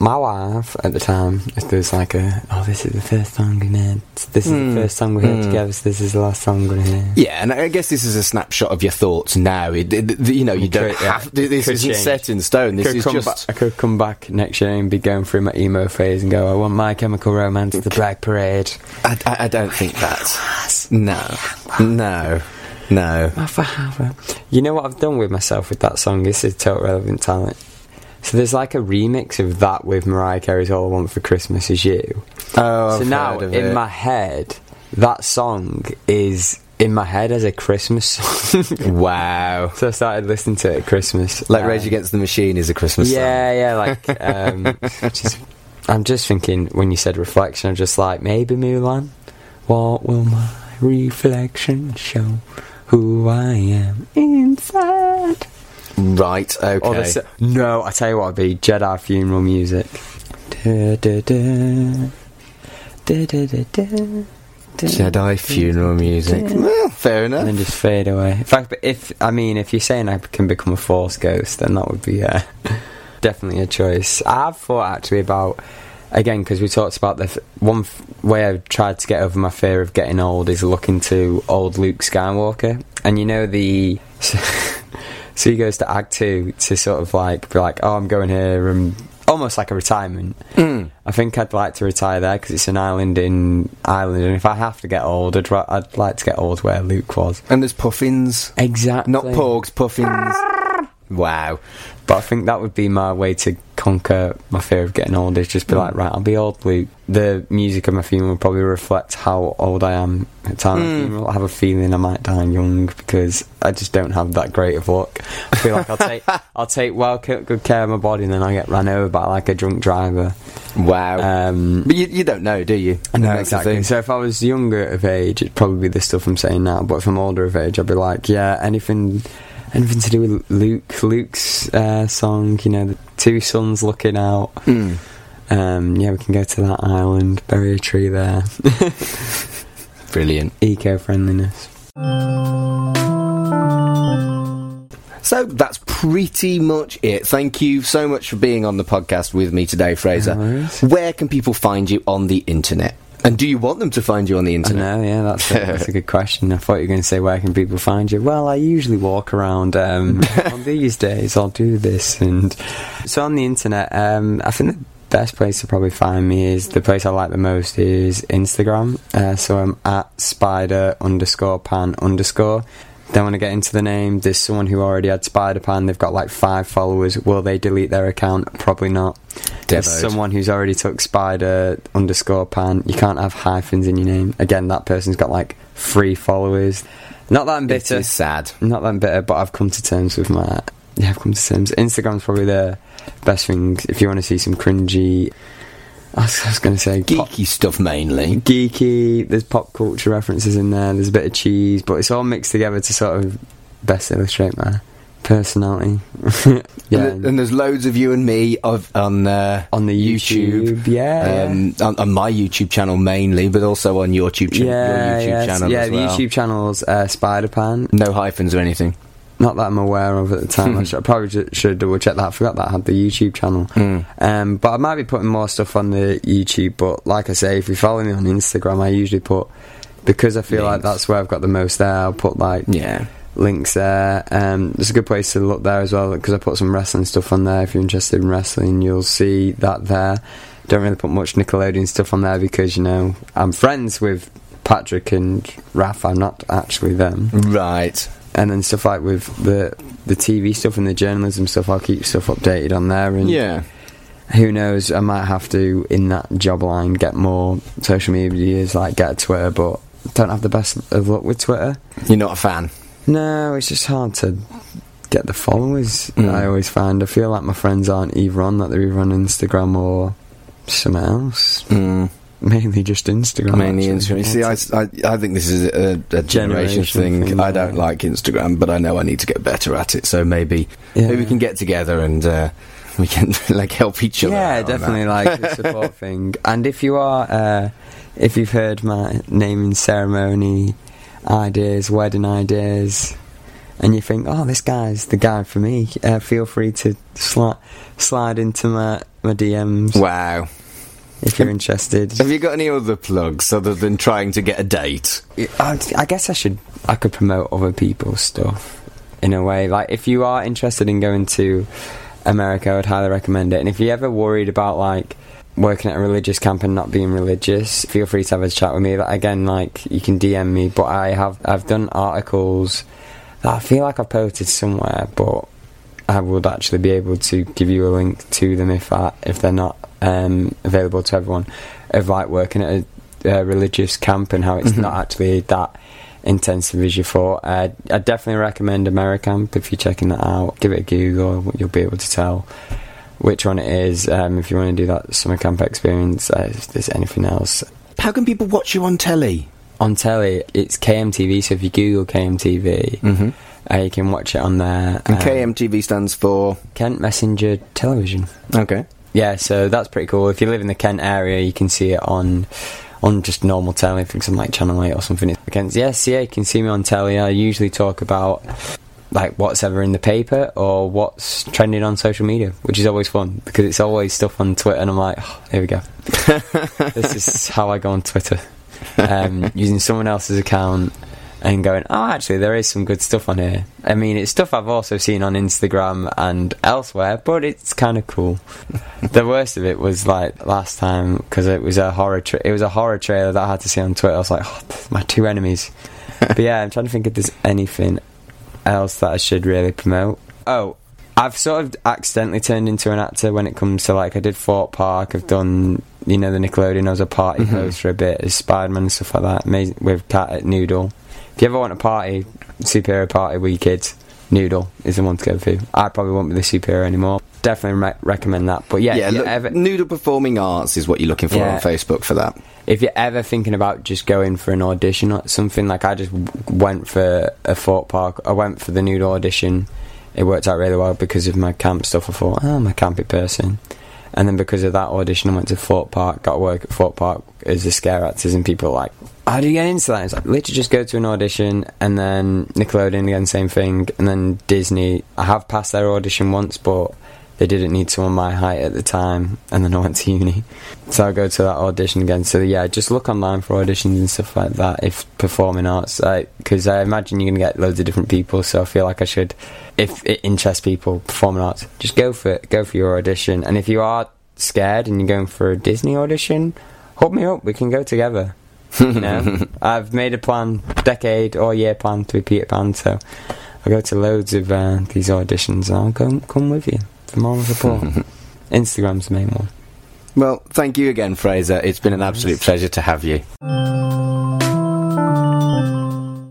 my wife at the time, if there was like a oh this is the first song we made, this is Mm. the first song we heard Mm. together, so this is the last song we're gonna hear. Yeah, and I guess this is a snapshot of your thoughts now. It, it- you know, you It don't could, yeah. have. This isn't change. set in stone. This is just. I could come back next year and be going through my emo phase and go, I want My Chemical Romance, The Black Parade. I, I, I don't think that. No, no, no. You know what I've done with myself with that song? This is total relevant talent. So there's like a remix of that with Mariah Carey's "All I Want for Christmas Is You." Oh, so I've now in it. my head, that song is in my head as a Christmas song. [laughs] wow, [laughs] so I started listening to it at Christmas. like Um, Rage Against the Machine is a Christmas song. Yeah, yeah, like [laughs] um, just, I'm just thinking when you said reflection, I'm just like maybe Mulan. What will my reflection show? Who I am inside. Right. Okay. Or the no, I tell you what, it'd be Jedi funeral music. Da, da, da. Jedi funeral music. Well, fair and then enough. just fade away. In fact, but if I mean, if you're saying I can become a Force ghost, then that would be uh, [laughs] definitely a choice. I've thought actually about again because we talked about the f- one f- way I've tried to get over my fear of getting old is looking to old Luke Skywalker, and you know the. [laughs] So he goes to Ahch-To to sort of like be like, oh, I'm going here, and almost like a retirement. Mm. I think I'd like to retire there because it's an island in Ireland, and if I have to get old, I'd, I'd like to get old where Luke was. And there's puffins. Exactly. Not porgs, puffins. [laughs] wow. But I think that would be my way to conquer my fear of getting old. Is just be Mm. like, right, I'll be old, Luke. The music of my funeral will probably reflect how old I am at the time Mm. funeral. I have a feeling I might die young because I just don't have that great of luck. I feel like I'll take [laughs] I'll take well good care of my body, and then I get run over by like a drunk driver. Wow. Um, but you, you don't know, do you? no, That's exactly. So if I was younger of age, it'd probably be the stuff I'm saying now. But if I'm older of age, I'd be like, yeah, anything, anything to do with Luke, Luke's uh, song. You know, the two suns looking out. Mm. Um, yeah, we can go to that island, bury a tree there. [laughs] Brilliant. Eco friendliness. So that's pretty much it. Thank you so much for being on the podcast with me today, Fraser. No. Where can people find you on the internet? And do you want them to find you on the internet? know, yeah, that's a, that's a good question. I thought you were going to say where can people find you. Well, I usually walk around um, [laughs] on these days. I'll do this, and so on the internet. Um, I think the best place to probably find me is the place I like the most is Instagram. Uh, so I'm at spider underscore pan underscore. Don't want to get into the name. There's someone who already had Spider Pan. They've got like five followers. Will they delete their account? Probably not. There's someone who's already took Spider underscore Pan. You can't have hyphens in your name. Again, that person's got like three followers. Not that I'm bitter. is sad. Not that I'm bitter, but I've come to terms with my. Yeah, I've come to terms. Instagram's probably the best thing if you want to see some cringy. I was, was going to say pop- Geeky stuff mainly. geeky. There's pop culture references in there. There's a bit of cheese, but it's all mixed together to sort of best illustrate my personality. [laughs] yeah, And, and there's loads of you and me of, on uh, on the YouTube, yeah, Um, on, on my YouTube channel mainly, but also on your YouTube, cha- yeah, your YouTube yes, channel yeah. The well. YouTube channel's uh, Spider Pan. No hyphens or anything. Not that I'm aware of at the time. [laughs] I, should, I probably ju- should double check that. I forgot that I had the YouTube channel. Mm. Um, but I might be putting more stuff on the YouTube. But like I say, if you follow me on Instagram, I usually put because I feel like that's where I've got the most there. I'll put like Yeah. links there. Um, there's a good place to look there as well because I put some wrestling stuff on there. If you're interested in wrestling, you'll see that there. Don't really put much Nickelodeon stuff on there because you know I'm friends with Patrick and Raph. I'm not actually them. Right. And then stuff like with the the TV stuff and the journalism stuff, I'll keep stuff updated on there. And Yeah. who knows, I might have to in that job line get more social medias, like get a Twitter, but don't have the best of luck with Twitter. You're not a fan. No, it's just hard to get the followers. Mm. I always find I feel like my friends aren't either on that; they're either on Instagram or something else. Mm. Mainly just Instagram. Mainly actually. Instagram. See, I, I, I think this is a, a generation Generation thing. thing, I don't yeah. like Instagram, but I know I need to get better at it. So maybe Yeah. maybe we can get together and uh, we can [laughs] like help each other. Yeah, definitely like a [laughs] support thing. And if you are, uh, if you've heard my naming ceremony ideas, wedding ideas, and you think, oh, this guy's the guy for me, uh, feel free to sli- slide into my, my DMs Wow. If you're interested. Have you got any other plugs other than trying to get a date? I, I guess I should, I could promote other people's stuff in a way. Like, if you are interested in going to America, I would highly recommend it. And if you're ever worried about, like, working at a religious camp and not being religious, feel free to have a chat with me. Like, again, like, you can DM me, but I have, I've done articles that I feel like I've posted somewhere, but I would actually be able to give you a link to them if I, if they're not um, available to everyone. Of like working at a, a religious camp and how it's Mhm. not actually that intensive as you thought. Uh, I definitely recommend Americamp if you're checking that out. Give it a Google, you'll be able to tell which one it is. Um, if you want to do that summer camp experience, uh, if there's anything else How can people watch you on telly? on telly, it's KMTV. So if you Google KMTV, Mm-hmm. Uh, you can watch it on there. And Um, KMTV stands for. Kent Messenger Television. Okay. Yeah, so that's pretty cool. If you live in the Kent area, you can see it on on just normal telly, I think something like Channel 8 or something. Against, yeah, so yeah, you can see me on telly. I usually talk about like what's ever in the paper or what's trending on social media, which is always fun because it's always stuff on Twitter, and I'm like, oh, here we go. [laughs] this is how I go on Twitter, um, using someone else's account and going, oh, actually, there is some good stuff on here. I mean, it's stuff I've also seen on Instagram and elsewhere, but it's kind of cool. [laughs] the worst of it was like last time because it was a horror. Tra- it was a horror trailer that I had to see on Twitter. I was like, oh, my two enemies. [laughs] but yeah, I'm trying to think if there's anything else that I should really promote. Oh, I've sort of accidentally turned into an actor when it comes to like I did Thorpe Park. I've done you know the Nickelodeon. I was a party Mhm. host for a bit as Spider Man and stuff like that. Amazing with Cat at Noodle. If you ever want a party, superhero party with your kids, Noodle is the one to go to. I probably won't be the superhero anymore. Definitely re- recommend that. But yeah, Yeah, look, ever, Noodle Performing Arts is what you're looking for Yeah. on Facebook for that. if you're ever thinking about just going for an audition or something, like I just went for a Thorpe Park, I went for the Noodle audition. It worked out really well because of my camp stuff. I thought, oh, I'm a campy person. And then because of that audition, I went to Thorpe Park, got work at Thorpe Park as a scare actors, and people were like, how do you get into that? It's like, literally just go to an audition, and then Nickelodeon again, same thing, and then Disney. I have passed their audition once, but they didn't need someone my height at the time, and then I went to uni. So I go to that audition again. So yeah, just look online for auditions and stuff like that. If performing arts, because I imagine you're gonna get loads of different people. So I feel like I should, if it interests people, performing arts, just go for it. Go for your audition. And if you are scared and you're going for a Disney audition, hook me up. We can go together. [laughs] You know, I've made a plan, decade or year plan to be Peter Pan. So I go to loads of uh, these auditions. and I'll come come with you for moral [laughs] support. Instagram's the main one. Well, thank you again, Fraser. It's been an absolute pleasure to have you.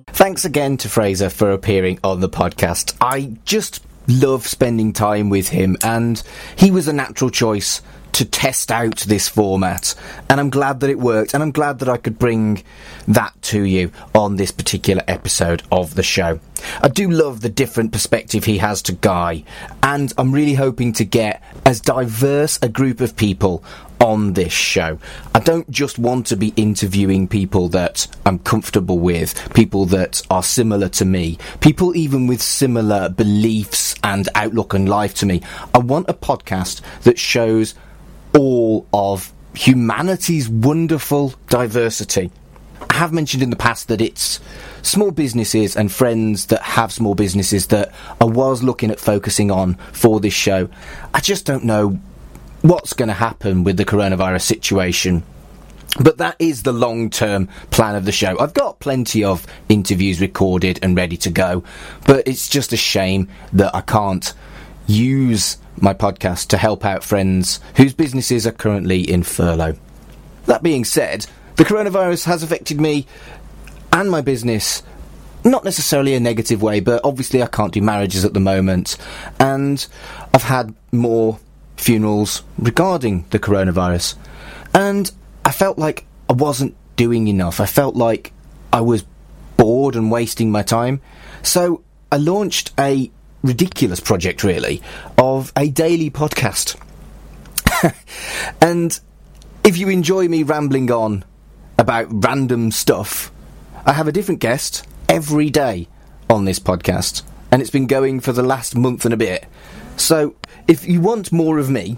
Thanks again to Fraser for appearing on the podcast. I just love spending time with him, and he was a natural choice to test out this format. And I'm glad that it worked, and I'm glad that I could bring that to you on this particular episode of the show. I do love the different perspective he has to Guy, and I'm really hoping to get as diverse a group of people on this show. I don't just want to be interviewing people that I'm comfortable with, people that are similar to me, people even with similar beliefs and outlook on life to me. I want a podcast that shows all of humanity's wonderful diversity. I have mentioned in the past that it's small businesses and friends that have small businesses that I was looking at focusing on for this show. I just don't know what's going to happen with the coronavirus situation. But that is the long term plan of the show. I've got plenty of interviews recorded and ready to go, but it's just a shame that I can't use my podcast to help out friends whose businesses are currently in furlough. That being said, the coronavirus has affected me and my business not necessarily a negative way, but obviously I can't do marriages at the moment, and I've had more funerals regarding the coronavirus, and I felt like I wasn't doing enough. I felt like I was bored and wasting my time, so I launched a ridiculous project, really, of a daily podcast. [laughs] and if you enjoy me rambling on about random stuff, I have a different guest every day on this podcast, and it's been going for the last month and a bit. So, if you want more of me,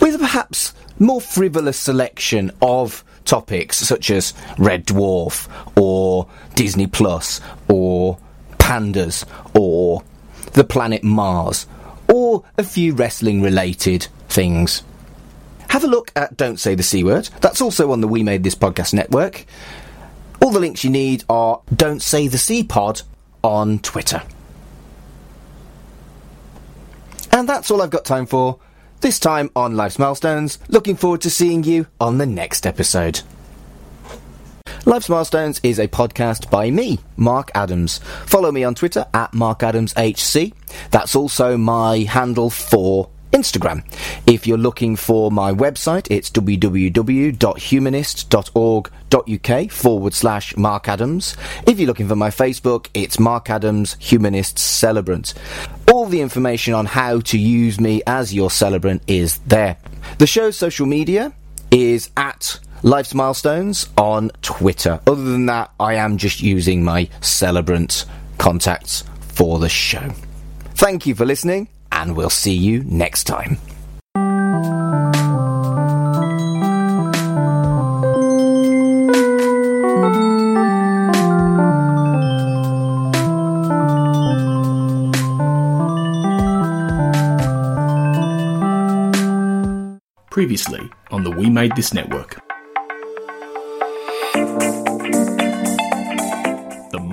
with perhaps more frivolous selection of topics such as Red Dwarf or Disney Plus or pandas or the planet Mars or a few wrestling related things. Have a look at Don't Say the C Word. That's also on the We Made This Podcast network. All the links you need are Don't Say the C Pod on Twitter. And that's all I've got time for. This time on Life's Milestones. Looking forward to seeing you on the next episode. Life's Milestones is a podcast by me, Mark Adams. Follow me on Twitter at MarkAdamsHC. That's also my handle for Instagram. If you're looking for my website, it's www.humanist.org.uk forward slash Mark Adams. If you're looking for my Facebook, it's Mark Adams Humanist Celebrant. All the information on how to use me as your celebrant is there. The show's social media is at Life's Milestones on Twitter. Other than that, I am just using my celebrant contacts for the show. Thank you for listening, and we'll see you next time. Previously on the We Made This Network.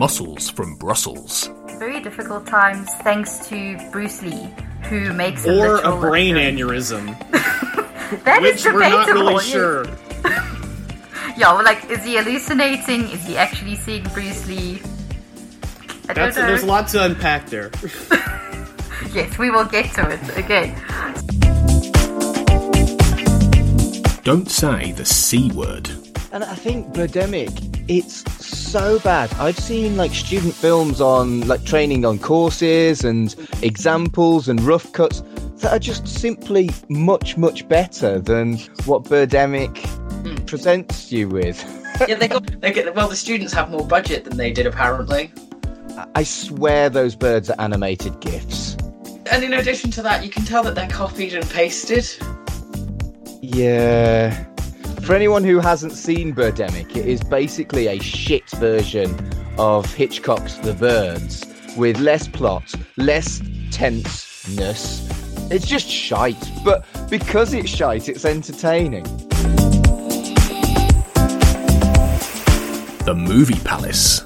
Muscles from Brussels. Very difficult times thanks to Bruce Lee, who makes or a literal brain appearance. aneurysm, [laughs] That is which we're not debatable, really yes. sure. [laughs] Yeah, well, like, is he hallucinating? Is he actually seeing Bruce Lee? I don't That's, know. there's a lot to unpack there. [laughs] Yes, we will get to it. Okay. Don't say the C word. And I think Birdemic, it's so bad. I've seen like student films on like training on courses and examples and rough cuts that are just simply much, much better than what Birdemic hmm. presents you with. yeah, they got, they get well. The students have more budget than they did apparently, I swear those birds are animated GIFs. and in addition to that, you can tell that they're copied and pasted. Yeah. For anyone who hasn't seen Birdemic, it is basically a shit version of Hitchcock's The Birds with less plot, less tenseness. It's just shite, but because it's shite, it's entertaining. The Movie Palace.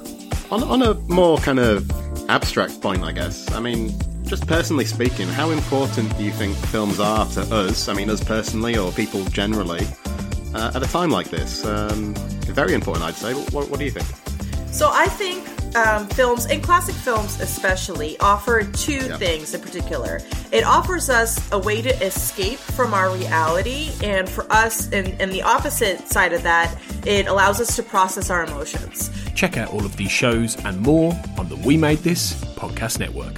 On, on a more kind of abstract point, I guess, I mean, just personally speaking, how important do you think films are to us, I mean, us personally or people generally, uh, at a time like this? Um, very important, I'd say. What, what do you think? So I think um, films, and classic films especially, offer two Yeah. things in particular. It offers us a way to escape from our reality, and for us, and, and the opposite side of that, it allows us to process our emotions. Check out all of these shows and more on the We Made This podcast network.